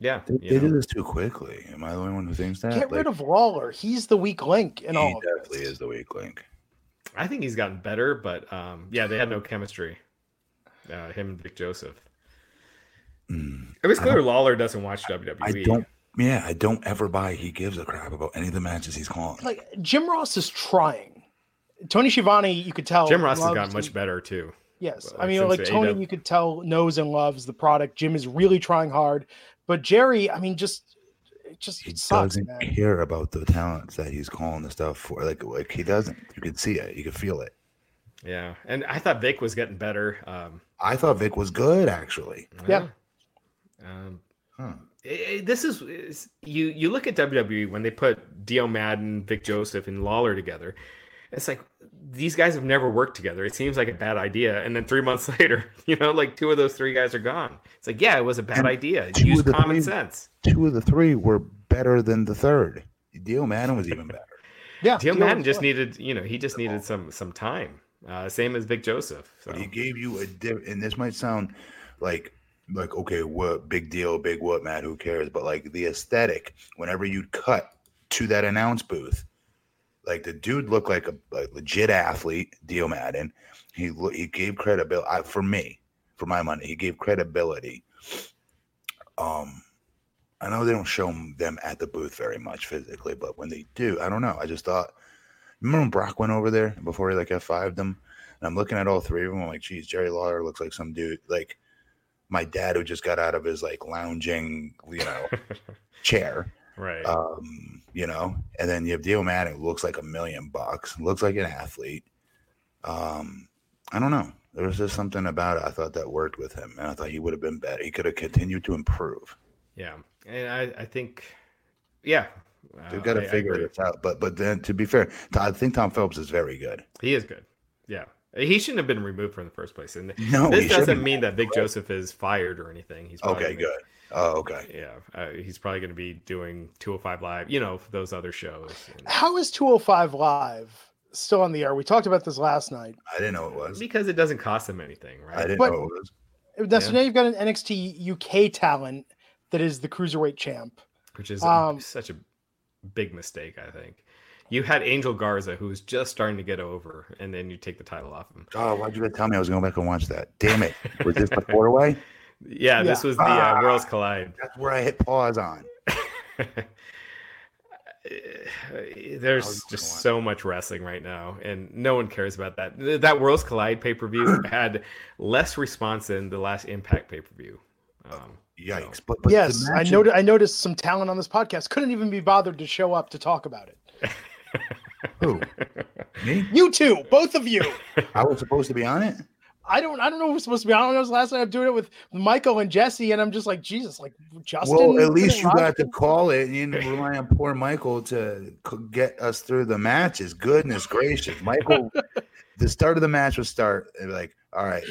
yeah, They, you they did this too quickly. Am I the only one who thinks that? get rid of Lawler. He's the weak link in all of definitely is the weak link. I think he's gotten better, but um, yeah, they had no chemistry. Uh, him and Vic Joseph. Mm. It was clear Lawler doesn't watch WWE. I don't. Yeah, I don't ever buy he gives a crap about any of the matches he's calling. Like Jim Ross is trying. Tony Schiavone, you could tell. Jim Ross has loves gotten much better too. Yes, Well, I mean, like Tony, AEW you could tell knows and loves the product. Jim is really trying hard, but Jerry, I mean, just it just he sucks, doesn't man. care about the talents that he's calling the stuff for. Like, like he doesn't. You can see it. You can feel it. Yeah, and I thought Vic was getting better. Um, I thought Vic was good actually. Yeah. Um, Huh. eh, eh, this is, is you. You look at WWE when they put Dio Maddin, Vic Joseph, and Lawler together. It's like these guys have never worked together. It seems like a bad idea, and then three [laughs] months later, you know, like two of those three guys are gone. It's like, yeah, it was a bad And idea. Use common three- sense. Two of the three were better than the third. Dio Maddin was even better. Yeah, Dio Dio Maddin just fine. needed, you know, he just needed some some time. Uh, same as Vic Joseph. So. But he gave you a di- and this might sound like like okay, what big deal, big what, Matt? Who cares? But like the aesthetic, whenever you'd cut to that announce booth, like the dude looked like a, a legit athlete, Dio Maddin. He he gave credibility for me, for my money. He gave credibility. Um, I know they don't show them at the booth very much physically, but when they do, I don't know. I just thought. Remember when Brock went over there before he like F5'd them? And I'm looking at all three of them. I'm like, geez, Jerry Lawler looks like some dude, like my dad who just got out of his like lounging, you know, [laughs] chair. right. Um, you know, and then you have Dio Maddin who looks like a million bucks, looks like an athlete. Um, I don't know. There was just something about it. I thought that worked with him, and I thought he would have been better. He could have continued to improve. Yeah, and I, I think, yeah, they've got to figure this out. But but then to be fair, I think Tom Phillips is very good. He is good. Yeah, he shouldn't have been removed from the first place. And [laughs] no, this doesn't mean that Vic Joseph is fired or anything. He's okay. Good. Oh, okay. Yeah, uh, he's probably going to be doing 205 Live, you know, those other shows. And... How is 205 Live still on the air? We talked about this last night. I didn't know it was because it doesn't cost them anything, right? I didn't but, know it was. That's yeah. now you've got an NXT UK talent that is the cruiserweight champ, which is um, such a big mistake, I think. You had Angel Garza, who was just starting to get over, and then you take the title off him. Oh, why'd you tell me I was going back and watch that? Damn it! Was this the four way? Yeah, [laughs] yeah, this was the uh, ah, Worlds Collide. That's where I hit pause on. [laughs] There's just so much wrestling right now, and no one cares about that. That Worlds Collide pay per view [clears throat] had less response than the last Impact pay per view. Um, Yikes! So. But, but yes, I noted. I noticed some talent on this podcast couldn't even be bothered to show up to talk about it. [laughs] Who? Me? You two, both of you. I was supposed to be on it. I don't I don't know if we're supposed to be. I don't know. It last night I'm doing it with Michael and Jesse, and I'm just like Jesus, like Justin. Well, at least you got to call it. You didn't rely on poor Michael to get us through the matches. Goodness gracious, Michael! [laughs] the start of the match would start like, all right,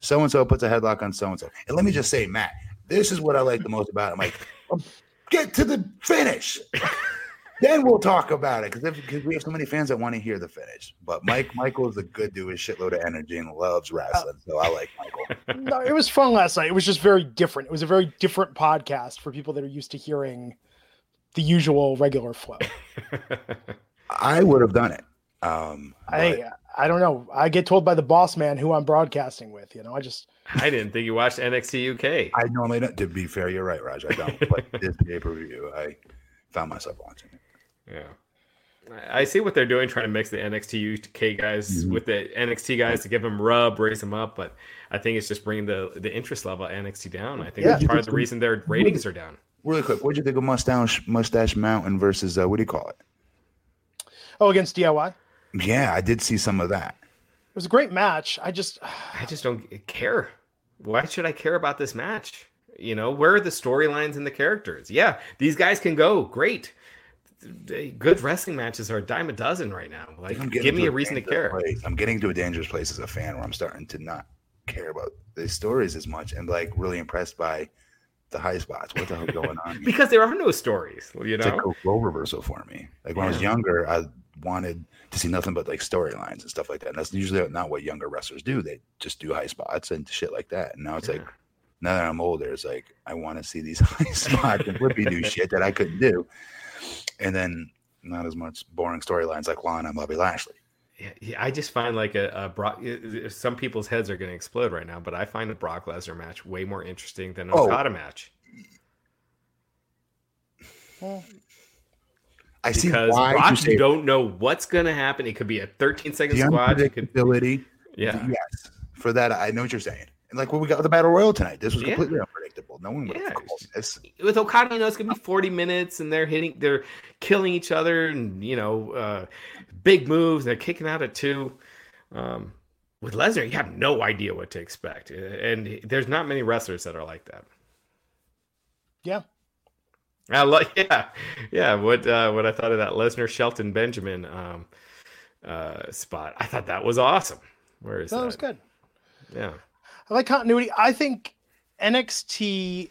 so and so puts a headlock on so and so, and let me just say, Matt, this is what I like the most about it. I'm like, um, get to the finish [laughs] then we'll talk about it because because we have so many fans that want to hear the finish. But Mike Michael is a good dude with shitload of energy and loves wrestling, so I like Michael. [laughs] No, it was fun last night. It was just very different. It was a very different podcast for people that are used to hearing the usual regular flow. [laughs] I would have done it. Um, I I don't know. I get told by the boss man who I'm broadcasting with. You know, I just [laughs] I didn't think you watched NXT UK. I normally don't. To be fair, you're right, Raj. I don't. but this pay per view, I found myself watching it. Yeah. I see what they're doing, trying to mix the NXT UK guys mm-hmm. with the NXT guys to give them rub, raise them up. But I think it's just bringing the the interest level of NXT down. I think yeah. that's part of the reason their ratings are down. Really quick, what do you think of Mustache Mustache Mountain versus uh, what do you call it? Oh, against DIY. Yeah, I did see some of that. It was a great match. I just, [sighs] I just don't care. Why should I care about this match? You know, where are the storylines and the characters? Yeah, these guys can go great good wrestling matches are a dime a dozen right now. Like, give me a, a reason to care. Place. I'm getting to a dangerous place as a fan where I'm starting to not care about the stories as much and like really impressed by the high spots. What the hell going on? [laughs] because there are no stories, you know. It's like a role reversal for me. Like when yeah. I was younger, I wanted to see nothing but like storylines and stuff like that. And that's usually not what younger wrestlers do. They just do high spots and shit like that. And now it's yeah. like now that I'm older, it's like I want to see these [laughs] high spots and flippy do shit that I couldn't do and then not as much boring storylines like Lana and Bobby Lashley. Yeah, I just find like a, a Brock. Some people's heads are going to explode right now, but I find the Brock Lesnar match way more interesting than an oh. Okada match. I see why Brock, you, you don't know what's going to happen. It could be a 13 second squad. Could, yeah. Yes. For that, I know what you're saying. And like what we got with the battle royal tonight, this was yeah. completely unpredictable. No one would have yeah. this. With Okada, you know, it's gonna be 40 minutes, and they're hitting, they're killing each other, and you know, uh, big moves. They're kicking out at two. Um, with Lesnar, you have no idea what to expect, and there's not many wrestlers that are like that. Yeah. I like, [laughs] yeah, yeah. What uh, what I thought of that Lesnar Shelton Benjamin um, uh, spot, I thought that was awesome. Where is that? That was good. Yeah. I like continuity. I think NXT,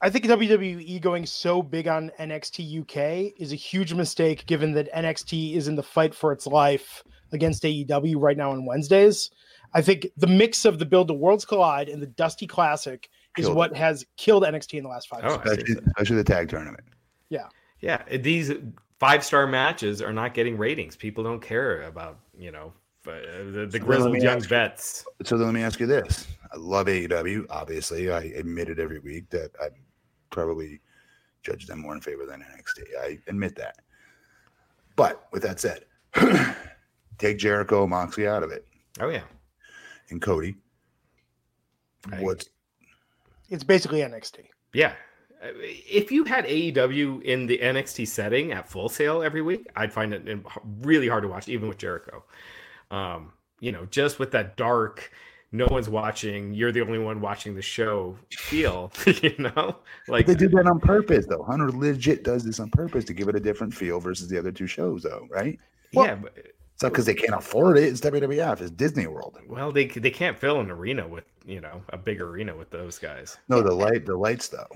I think WWE going so big on NXT UK is a huge mistake given that NXT is in the fight for its life against AEW right now on Wednesdays. I think the mix of the build to Worlds Collide and the Dusty Classic is what it. has killed NXT in the last five oh, especially, especially the tag tournament. Yeah. Yeah. These five star matches are not getting ratings. People don't care about, you know, uh, the, the so grizzled young you, vets. So then let me ask you this: I love AEW. Obviously, I admit it every week that I probably judge them more in favor than NXT. I admit that. But with that said, [clears throat] take Jericho, Moxley out of it. Oh yeah, and Cody. I, what's it's basically NXT. Yeah. If you had AEW in the NXT setting at Full Sail every week, I'd find it really hard to watch, even with Jericho. Um, you know, just with that dark, no one's watching, you're the only one watching the show feel, [laughs] you know? Like they did that on purpose though. Hunter legit does this on purpose to give it a different feel versus the other two shows though, right? yeah, but It's not because they can't afford it. It's WWF. It's Disney World. well, they they can't fill an arena with, you know, a big arena with those guys. No, the light, the lights though.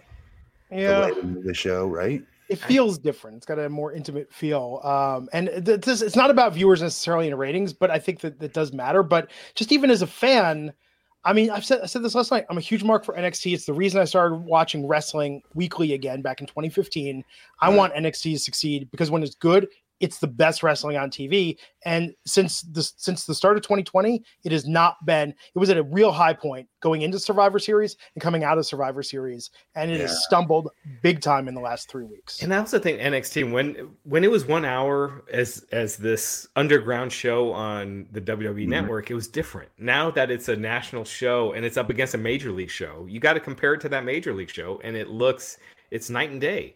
The Yeah, lighting of the show, right? It feels different. It's got a more intimate feel. Um, and th- this, it's not about viewers necessarily in ratings, but I think that that does matter. But just even as a fan, I mean, I've said I said this last night. I'm a huge mark for NXT. It's the reason I started watching wrestling weekly again back in 2015. I Right. want NXT to succeed because when it's good, it's the best wrestling on TV. And since the since the start of 2020, it has not been. It was at a real high point going into Survivor Series and coming out of Survivor Series, and it Yeah. has stumbled big time in the last three weeks. And I also think NXT when when it was one hour as as this underground show on the WWE Mhm. network, it was different. Now that it's a national show and it's up against a major league show, you got to compare it to that major league show, and it looks it's night and day.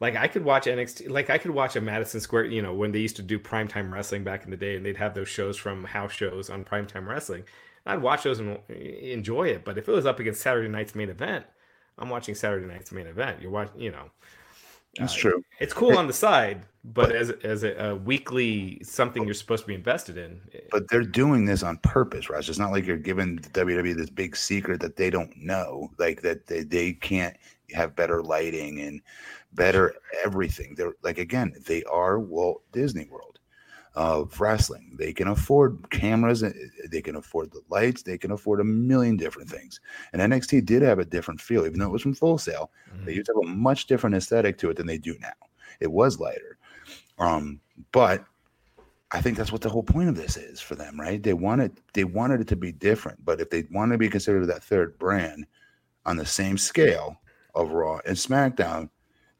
Like I could watch NXT, like I could watch a Madison Square, you know, when they used to do primetime wrestling back in the day, and they'd have those shows from house shows on primetime wrestling. I'd watch those and enjoy it. But if it was up against Saturday night's main event, I'm watching Saturday night's main event. You're watching, you know, That's Uh, true. it's cool on the side, but as as a, a weekly something you're supposed to be invested in. But they're doing this on purpose, Russ. It's not like you're giving the WWE this big secret that they don't know, like that they, they can't have better lighting and better everything. They're like again, they are Walt Disney World of wrestling. They can afford cameras, uh, they can afford the lights, they can afford a million different things. And NXT did have a different feel, even though it was from Full Sail. They used to have a much different aesthetic to it than they do now. It was lighter. Um, but I think that's what the whole point of this is for them, right? They wanted they wanted it to be different, but if they want to be considered that third brand on the same scale of Raw and SmackDown,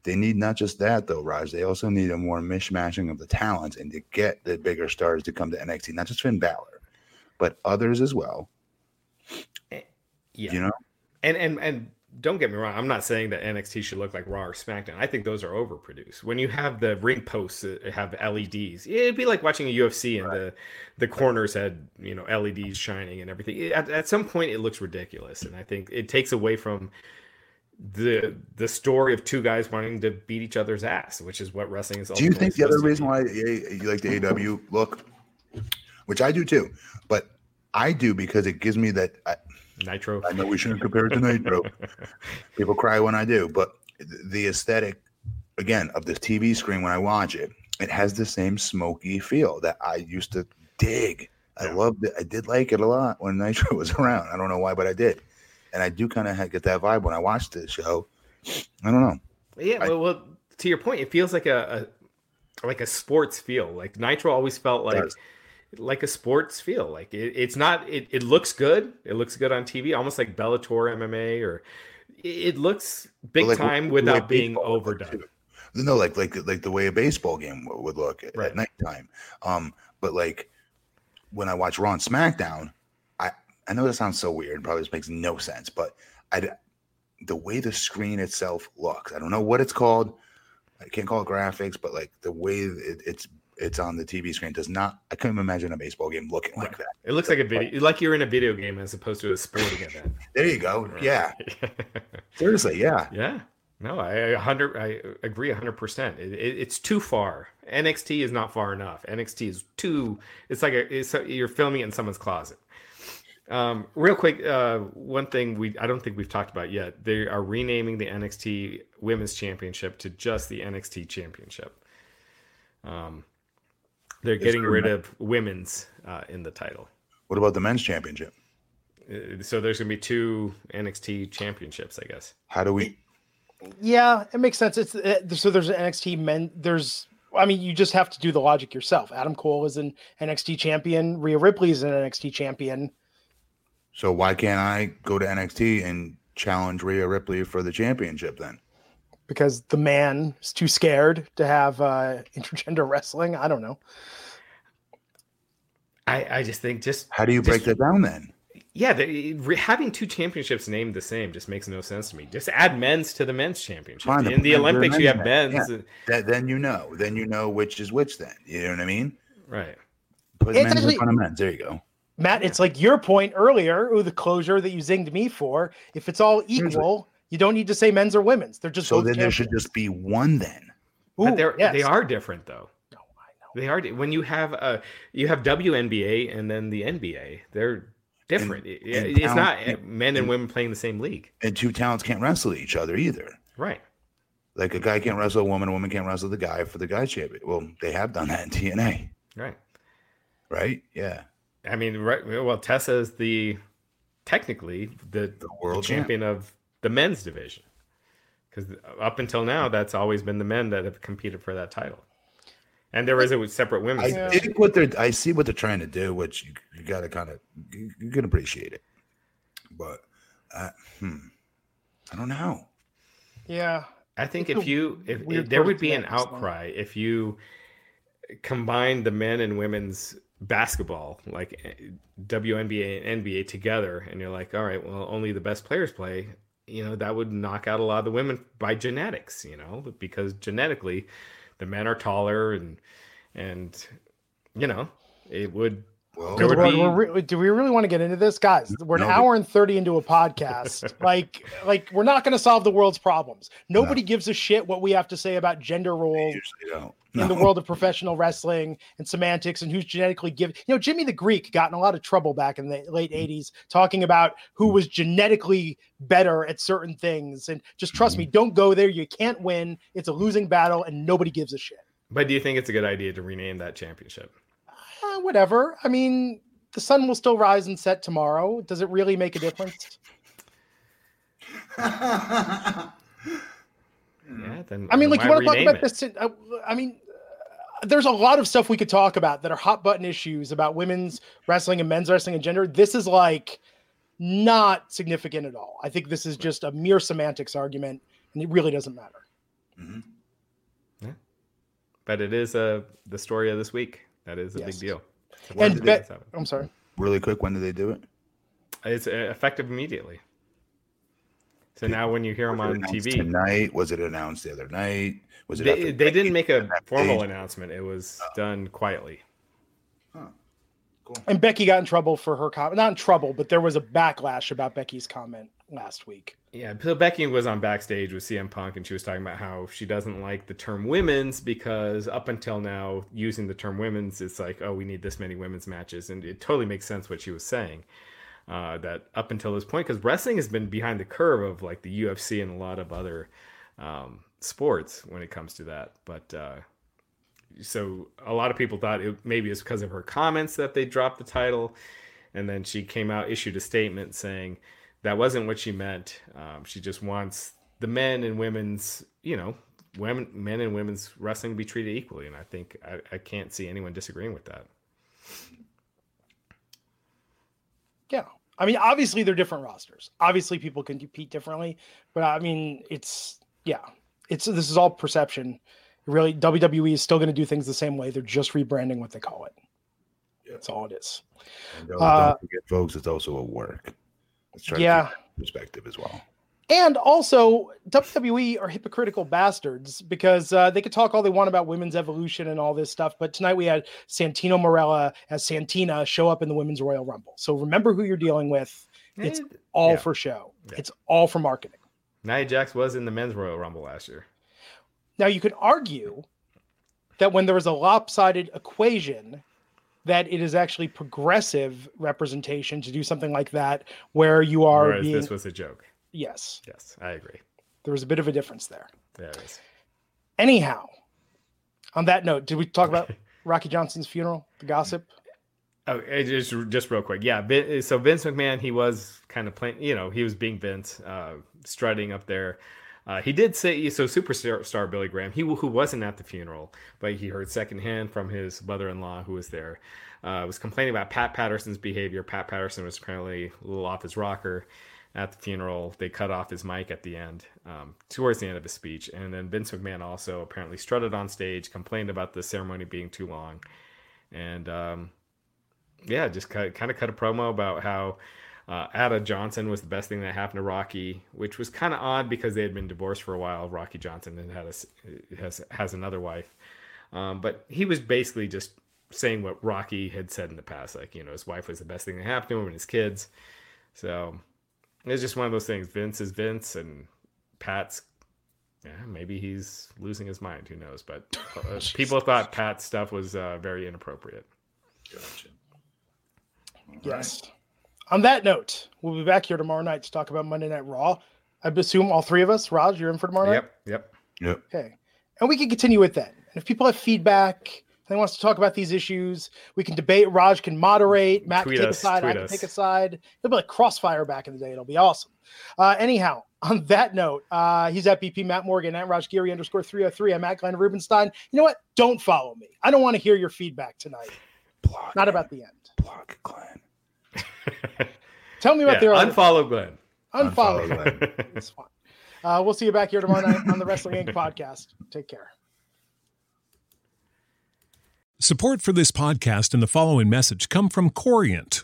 they need not just that though, Raj. They also need a more mishmashing of the talents and to get the bigger stars to come to NXT, not just Finn Balor, but others as well. Eh, yeah, You know, and and and don't get me wrong. I'm not saying that NXT should look like Raw or SmackDown. I think those are overproduced. When you have the ring posts that have LEDs, it'd be like watching a UFC and the the corners had you know LEDs shining and everything. At, at some point, it looks ridiculous, and I think it takes away from the the story of two guys wanting to beat each other's ass, which is what wrestling is. All about. Do you think the other reason why you like the AEW look, which I do too, but I do because it gives me that. I, Nitro? I know we shouldn't compare it to Nitro. [laughs] People cry when I do, but the aesthetic, again, of the TV screen when I watch it, it has the same smoky feel that I used to dig. I loved it. I did like it a lot when Nitro [laughs] was around. I don't know why, but I did. And I do kind of get that vibe when I watch the show. I don't know. Yeah, I- well, well, to your point, it feels like a, a like a sports feel. Like Nitro always felt like like a sports feel. Like it, it's not. It, it looks good. It looks good on TV, almost like Bellator MMA, or it, it looks big Like, time without being would look, overdone. No, like like like the way a baseball game would look at, Right. at nighttime. Um, but like when I watch Raw and SmackDown, I know that sounds so weird. Probably just makes no sense, but I the way the screen itself looks, I don't know what it's called. I can't call it graphics, but like the way it, it's it's on the TV screen does not. I couldn't imagine a baseball game looking like that. It looks like a video, like you're in a video game as opposed to a sporting event. [laughs] There you go. Yeah, [laughs] seriously, yeah. yeah. No, I hundred. I agree hundred percent. It, it, it's too far. NXT is not far enough. NXT is too. It's like a. It's a, you're filming it in someone's closet. Um, real quick, uh, one thing we I don't think we've talked about yet. They are renaming the NXT Women's Championship to just the NXT Championship. Um, they're It's getting rid of women's uh, in the title. What about the men's championship? Uh, So there's gonna be two NXT championships, I guess. How do we? Yeah, it makes sense. It's uh, so there's an NXT men. There's, I mean, you just have to do the logic yourself. Adam Cole is an NXT champion. Rhea Ripley is an NXT champion. So why can't I go to NXT and challenge Rhea Ripley for the championship then? because the man is too scared to have uh, intergender [laughs] wrestling. I don't know. I I just think just How do you break Just- that down then? Yeah, the, re- having two championships named the same just makes no sense to me. Just add men's to the men's championship. Fine, In the then Olympics, you have men's men's. then, That then you know. Then you know which is which. Then you know what I mean. Right. Put It's men's actually- in front of men's. There you go. Matt, it's like your point earlier, ooh, the closure that you zinged me for. If it's all equal, you don't need to say men's or women's. They're just So both then there should just be one then. but Ooh, they're yes. they are different though. No, I know. They are when you have a you have WNBA and then the NBA. They're different. It- and it's not talent- men and women playing the same league. And two talents can't wrestle each other either. Right. Like a guy can't wrestle a woman, a woman can't wrestle the guy for the guy champion. Well, they have done that in TNA, Right. right? Yeah. I mean, right. Well, Tessa is the technically the, The world the champion of the men's division because up until now, that's always been the men that have competed for that title. And there is a separate women's. I division. think what they're I see what they're trying to do, which you, you gotta kind of you, you can appreciate it. But uh, hmm, I don't know. Yeah. I think It's if you if, if there would be an outcry if you combine the men and women's basketball like eh, WNBA and NBA together and you're like all right well only the best players play you know that would knock out a lot of the women by genetics you know because genetically the men are taller and and you know it would Well, There would We're- be- we're do we really want to get into this, guys? We're an No, but- hour and thirty into a podcast. [laughs] like, like we're not going to solve the world's problems. Nobody gives a shit what we have to say about gender roles usually don't. in the world of professional wrestling and semantics and who's genetically given. You know, Jimmy the Greek got in a lot of trouble back in the late Mm-hmm. 80s talking about who was genetically better at certain things. And just trust me, Mm-hmm. don't go there. You can't win. It's a losing battle and nobody gives a shit. but do you think it's a good idea to rename that championship Uh, whatever. I mean, the sun will still rise and set tomorrow. Does it really make a difference? yeah then I mean, like, you want to talk about it? this? uh, I mean, uh, there's a lot of stuff we could talk about that are hot button issues about women's wrestling and men's wrestling and gender. This is like not significant at all. I think this is just a mere semantics argument, and it really doesn't matter. Mhm. but it is uh, the story of this week. That is a Yes. big deal. And When did Bet- this? I'm sorry. Really quick, when did they do it? It's uh, effective immediately. So now when you hear them on announced TV, tonight? Was it announced the other night? Was it? they, after they didn't make a formal page? announcement. It was done quietly. Cool. And Becky got in trouble for her comment. Not in trouble, but there was a backlash about Becky's comment last week. Yeah, so Becky was on backstage with CM Punk, and she was talking about how she doesn't like the term "women's" because up until now, using the term "women's," it's like, oh, we need this many women's matches, and it totally makes sense what she was saying. Uh, that up until this point, because wrestling has been behind the curve of like the UFC and a lot of other um, sports when it comes to that. But uh, so a lot of people thought it maybe it's because of her comments that they dropped the title, and then she came out issued a statement saying that wasn't what she meant. Um, she just wants the men and women's, you know, women, men and women's wrestling to be treated equally, and I think I, I can't see anyone disagreeing with that. Yeah. I mean, obviously they're different rosters. Obviously people can compete differently, but I mean, it's yeah. It's this is all perception. Really, WWE is still going to do things the same way. They're just rebranding what they call it. Yeah. That's all it is. And don't, Uh, don't forget, folks, it's also a work. Let's try Yeah. to perspective as well. And also, WWE are hypocritical bastards because uh, they could talk all they want about women's evolution and all this stuff. But tonight we had Santino Marella as Santina show up in the Women's Royal Rumble. So remember who you're dealing with. It's all Yeah. for show, Yeah. it's all for marketing. Nia Jax was in the men's Royal Rumble last year. Now, you could argue that when there is a lopsided equation, that it is actually progressive representation to do something like that, where you are Whereas being. this was a joke. yes, Yes, I agree. there was a bit of a difference there. There is. Anyhow, on that note, did we talk about [laughs] Rocky Johnson's funeral, the gossip? Oh, just just real quick, yeah. So Vince McMahon, he was kind of playing, you know, he was being Vince, uh, strutting up there. Uh, he did say so. Superstar Billy Graham, he who wasn't at the funeral, but he heard secondhand from his mother-in-law who was there, uh, was complaining about Pat Patterson's behavior. Pat Patterson was apparently a little off his rocker at the funeral. They cut off his mic at the end, um, towards the end of his speech, and then Vince McMahon also apparently strutted on stage, complained about the ceremony being too long, and um, yeah, just kind of cut a promo about how uh, Ata Johnson was the best thing that happened to Rocky, which was kind of odd because they had been divorced for a while. Rocky Johnson and had a, s- has has another wife, um, but he was basically just saying what Rocky had said in the past, like you know his wife was the best thing that happened to him and his kids. So it's just one of those things. Vince is Vince, and Pat's. Yeah, maybe he's losing his mind. Who knows? But uh, [laughs] people thought Pat's stuff was uh, very inappropriate. Gotcha. Yes. On that note, we'll be back here tomorrow night to talk about Monday Night Raw. I assume all three of us, Raj, you're in for tomorrow night. Yep, yep. Yep. Okay. And we can continue with that. And if people have feedback, they wants to talk about these issues, we can debate. Raj can moderate. Matt Tweet can take us, a side. I can us. take a side. It'll be like crossfire back in the day. It'll be awesome. Uh, anyhow, [laughs] on that note, uh, he's at BP Matt Morgan at Raj Giri underscore 303. I'm at Glenn Rubenstein. You know what? Don't follow me. I don't want to hear your feedback tonight. Block. Not about the end. block Glenn. Tell me about yeah, the other unfollow Glenn. unfollow. Unfollow Glenn. [laughs] It's fine. Uh, we'll see you back here tomorrow night on the Wrestling Inc. podcast. Take care. Support for this podcast and the following message come from Corient.